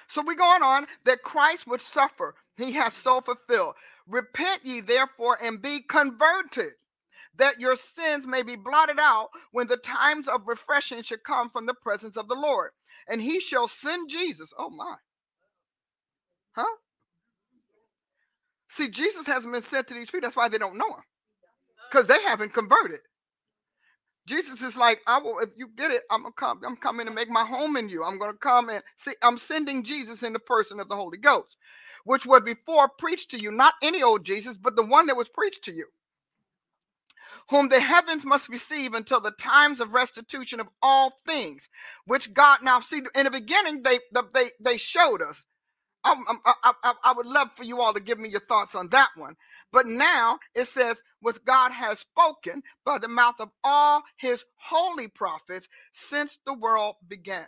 So we're going on that Christ would suffer. He has so fulfilled. Repent ye therefore and be converted, that your sins may be blotted out when the times of refreshing should come from the presence of the Lord. And he shall send Jesus. Oh my. Huh? See, Jesus hasn't been sent to these people. That's why they don't know him. Because they haven't converted. Jesus is like, I will, if you get it, I'm gonna come, I'm coming to make my home in you. I'm gonna come and see, I'm sending Jesus in the person of the Holy Ghost, which was before preached to you, not any old Jesus, but the one that was preached to you. Whom the heavens must receive until the times of restitution of all things, which God now see in the beginning they they they showed us I, I, I, I, would love for you all to give me your thoughts on that one. But now it says, "With God has spoken by the mouth of all his holy prophets since the world began.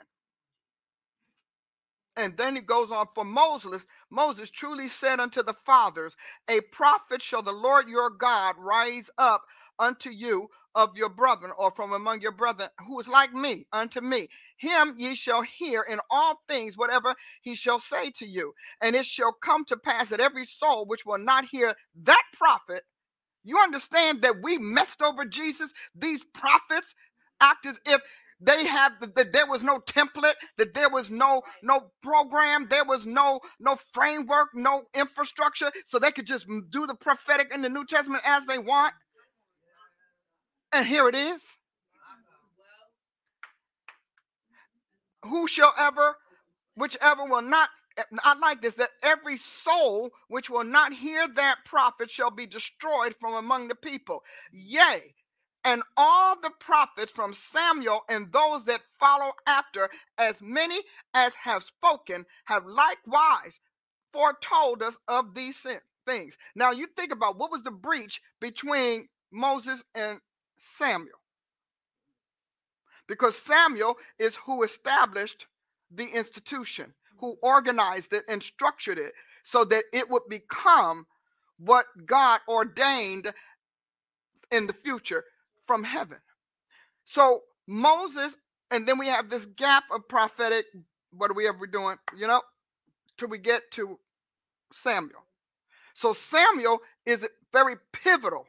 And then it goes on for Moses. Moses truly said unto the fathers, A prophet shall the Lord your God rise up unto you of your brethren or from among your brethren who is like me unto me. Him ye shall hear in all things whatever he shall say to you. And it shall come to pass that every soul which will not hear that prophet, you understand that we messed over Jesus, these prophets act as if they have that there was no template that there was no no program there was no no framework no infrastructure so they could just do the prophetic in the new testament as they want and here it is. Who shall ever, whichever will not, I like this, that every soul which will not hear that prophet shall be destroyed from among the people. Yea, and all the prophets from Samuel and those that follow after, as many as have spoken, have likewise foretold us of these things. Now you think about what was the breach between Moses and Samuel. Because Samuel is who established the institution, who organized it and structured it so that it would become what God ordained in the future from heaven. So Moses, and then we have this gap of prophetic, what are we ever doing, you know, till we get to Samuel. So Samuel is very pivotal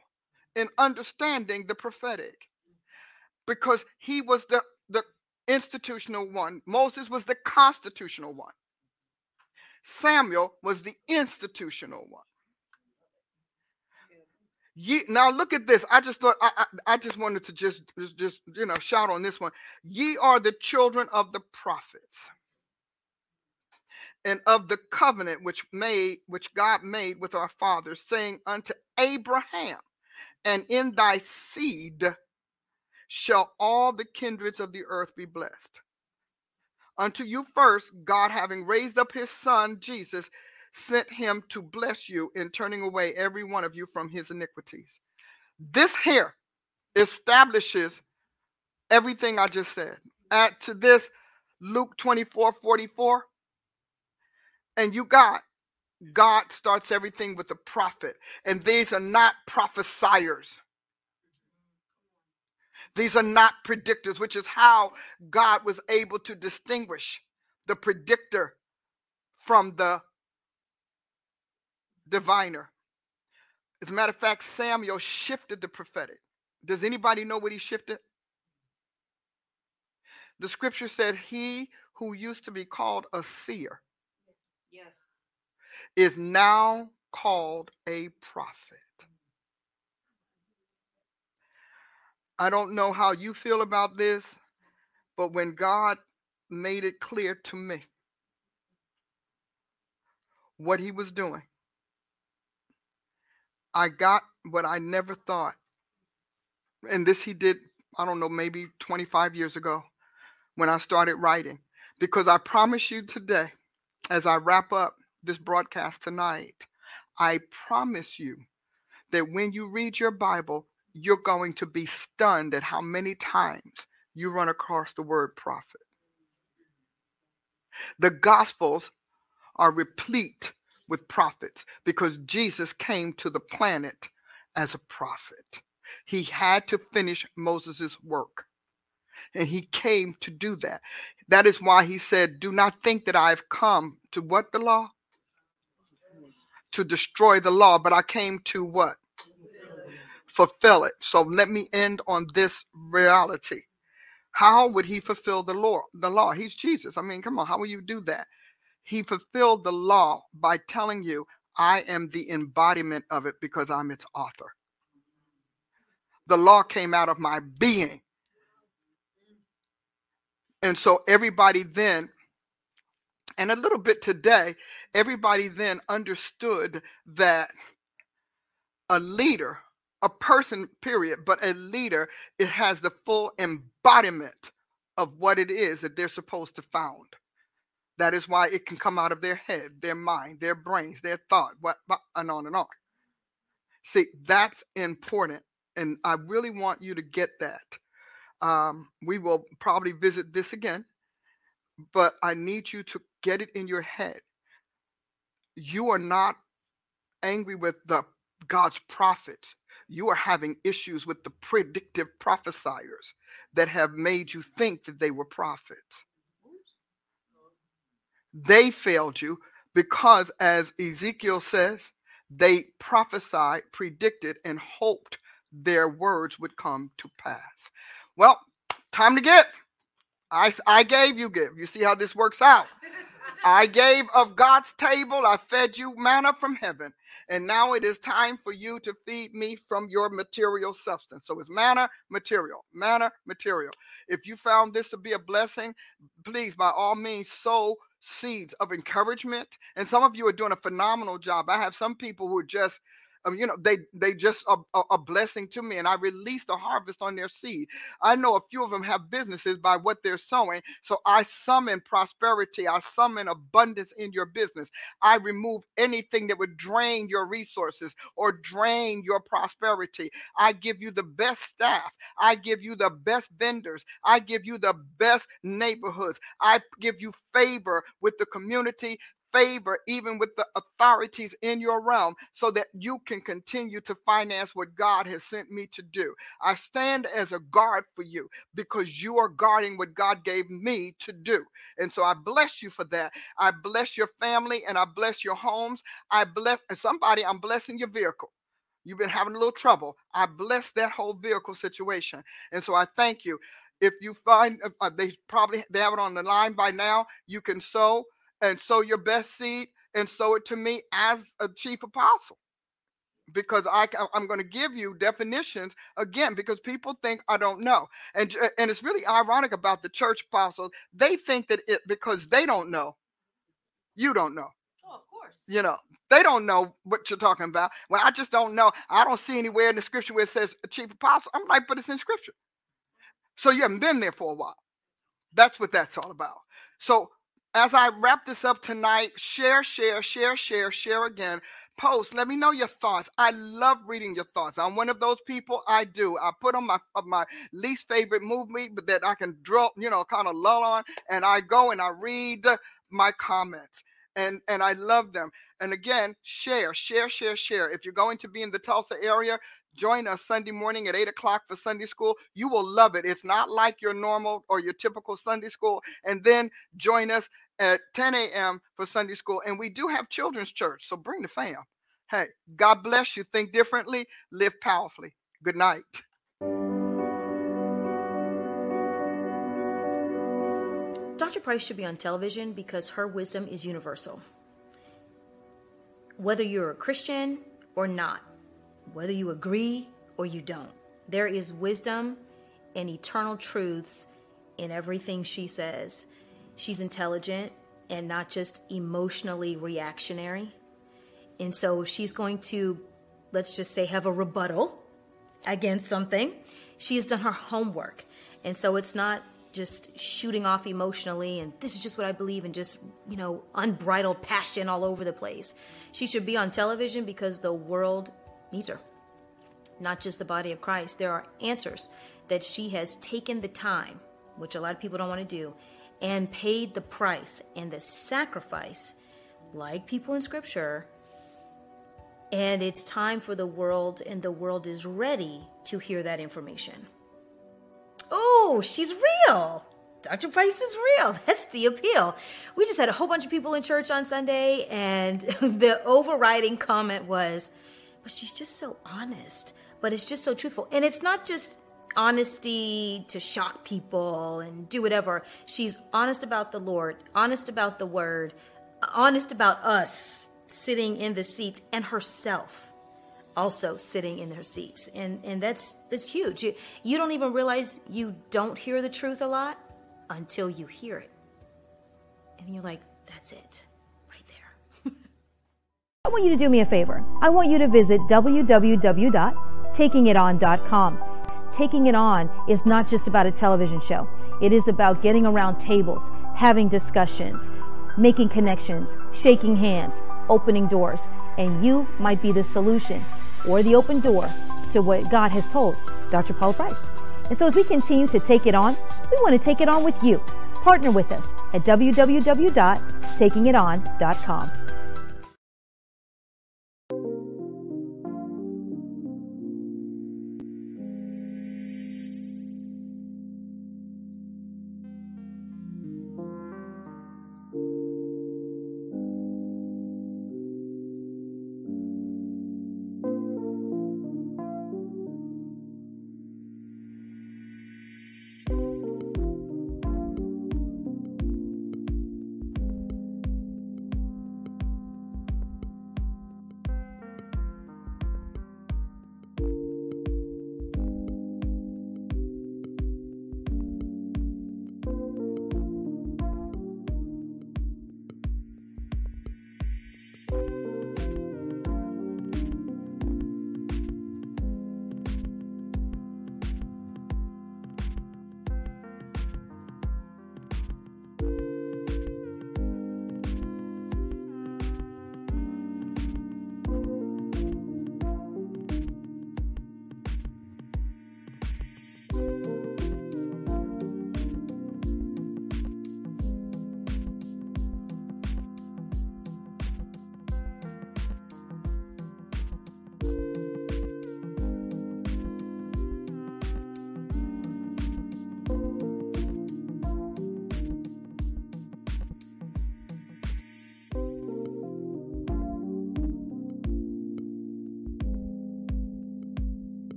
in understanding the prophetic because he was the, the institutional one. Moses was the constitutional one. Samuel was the institutional one. Ye, now look at this. I just thought I, I, I just wanted to just, just just you know shout on this one. Ye are the children of the prophets and of the covenant which made which God made with our fathers, saying unto Abraham, and in thy seed shall all the kindreds of the earth be blessed. Unto you first, God, having raised up his son, Jesus, sent him to bless you in turning away every one of you from his iniquities. This here establishes everything I just said. Add to this Luke 24 44. And you got God starts everything with a prophet, and these are not prophesiers. These are not predictors, which is how God was able to distinguish the predictor from the diviner. As a matter of fact, Samuel shifted the prophetic. Does anybody know what he shifted? The scripture said, He who used to be called a seer Yes. Is now called a prophet. I don't know how you feel about this, but when God made it clear to me what he was doing, I got what I never thought. And this he did, I don't know, maybe 25 years ago when I started writing. Because I promise you today, as I wrap up this broadcast tonight, I promise you that when you read your Bible, you're going to be stunned at how many times you run across the word prophet. The Gospels are replete with prophets because Jesus came to the planet as a prophet. He had to finish Moses' work. And he came to do that. That is why he said, Do not think that I've come to what the law? To destroy the law, but I came to what? Fulfill it. So let me end on this reality. How would he fulfill the law? The law. He's Jesus. I mean, come on, how will you do that? He fulfilled the law by telling you, I am the embodiment of it because I'm its author. The law came out of my being. And so everybody then, and a little bit today, everybody then understood that a leader, a person, period, but a leader, it has the full embodiment of what it is that they're supposed to found. That is why it can come out of their head, their mind, their brains, their thought, what, and on and on. See, that's important. And I really want you to get that. Um, we will probably visit this again, but I need you to get it in your head. You are not angry with the God's prophets. You are having issues with the predictive prophesiers that have made you think that they were prophets. They failed you because, as Ezekiel says, they prophesied, predicted, and hoped their words would come to pass. Well, time to give. I, I gave you give. You see how this works out. I gave of God's table. I fed you manna from heaven. And now it is time for you to feed me from your material substance. So it's manna, material, manna, material. If you found this to be a blessing, please, by all means, sow seeds of encouragement. And some of you are doing a phenomenal job. I have some people who are just um, you know, they they just a, a, a, blessing to me, and I release the harvest on their seed. I know a few of them have businesses by what they're sowing, so I summon prosperity. I summon abundance in your business. I remove anything that would drain your resources or drain your prosperity. I give you the best staff. I give you the best vendors. I give you the best neighborhoods. I give you favor with the community favor even with the authorities in your realm so that you can continue to finance what God has sent me to do. I stand as a guard for you because you are guarding what God gave me to do. And so I bless you for that. I bless your family and I bless your homes. I bless somebody, I'm blessing your vehicle. You've been having a little trouble. I bless that whole vehicle situation. And so I thank you if you find uh, they probably they have it on the line by now you can sow and sow your best seed and sow it to me as a chief apostle because I, I'm going to give you definitions again because people think I don't know. And, and it's really ironic about the church apostles. They think that it because they don't know, you don't know. Oh, of course. You know, they don't know what you're talking about. Well, I just don't know. I don't see anywhere in the scripture where it says a chief apostle. I'm like, but it's in scripture. So you haven't been there for a while. That's what that's all about. So as I wrap this up tonight, share, share, share, share, share again. Post. Let me know your thoughts. I love reading your thoughts. I'm one of those people. I do. I put on my uh, my least favorite movie, but that I can draw, you know, kind of lull on, and I go and I read my comments. and and I love them. And again, share, share, share, share. If you're going to be in the Tulsa area, join us Sunday morning at eight o'clock for Sunday school. You will love it. It's not like your normal or your typical Sunday school. And then join us at 10 a.m. for Sunday school. And we do have children's church, so bring the fam. Hey, God bless you. Think differently, live powerfully. Good night. Dr. Price should be on television because her wisdom is universal. Whether you're a Christian or not, whether you agree or you don't, there is wisdom and eternal truths in everything she says. She's intelligent and not just emotionally reactionary. And so she's going to, let's just say, have a rebuttal against something, she has done her homework. And so it's not just shooting off emotionally and this is just what I believe and just, you know, unbridled passion all over the place. She should be on television because the world needs her, not just the body of Christ. There are answers that she has taken the time, which a lot of people don't want to do, and paid the price and the sacrifice, like people in Scripture. And it's time for the world, and the world is ready to hear that information. Oh, she's real. Dr. Price is real. That's the appeal. We just had a whole bunch of people in church on Sunday, and the overriding comment was, but she's just so honest, but it's just so truthful. And it's not just honesty to shock people and do whatever. She's honest about the Lord, honest about the word, honest about us sitting in the seats and herself also sitting in their seats. And and that's that's huge. You, you don't even realize you don't hear the truth a lot until you hear it. And you're like that's it right there. I want you to do me a favor. I want you to visit www.takingiton.com taking it on is not just about a television show it is about getting around tables having discussions making connections shaking hands opening doors and you might be the solution or the open door to what God has told Dr. Paula Price. And so as we continue to take it on, we want to take it on with you. Partner with us at www.takingiton.com.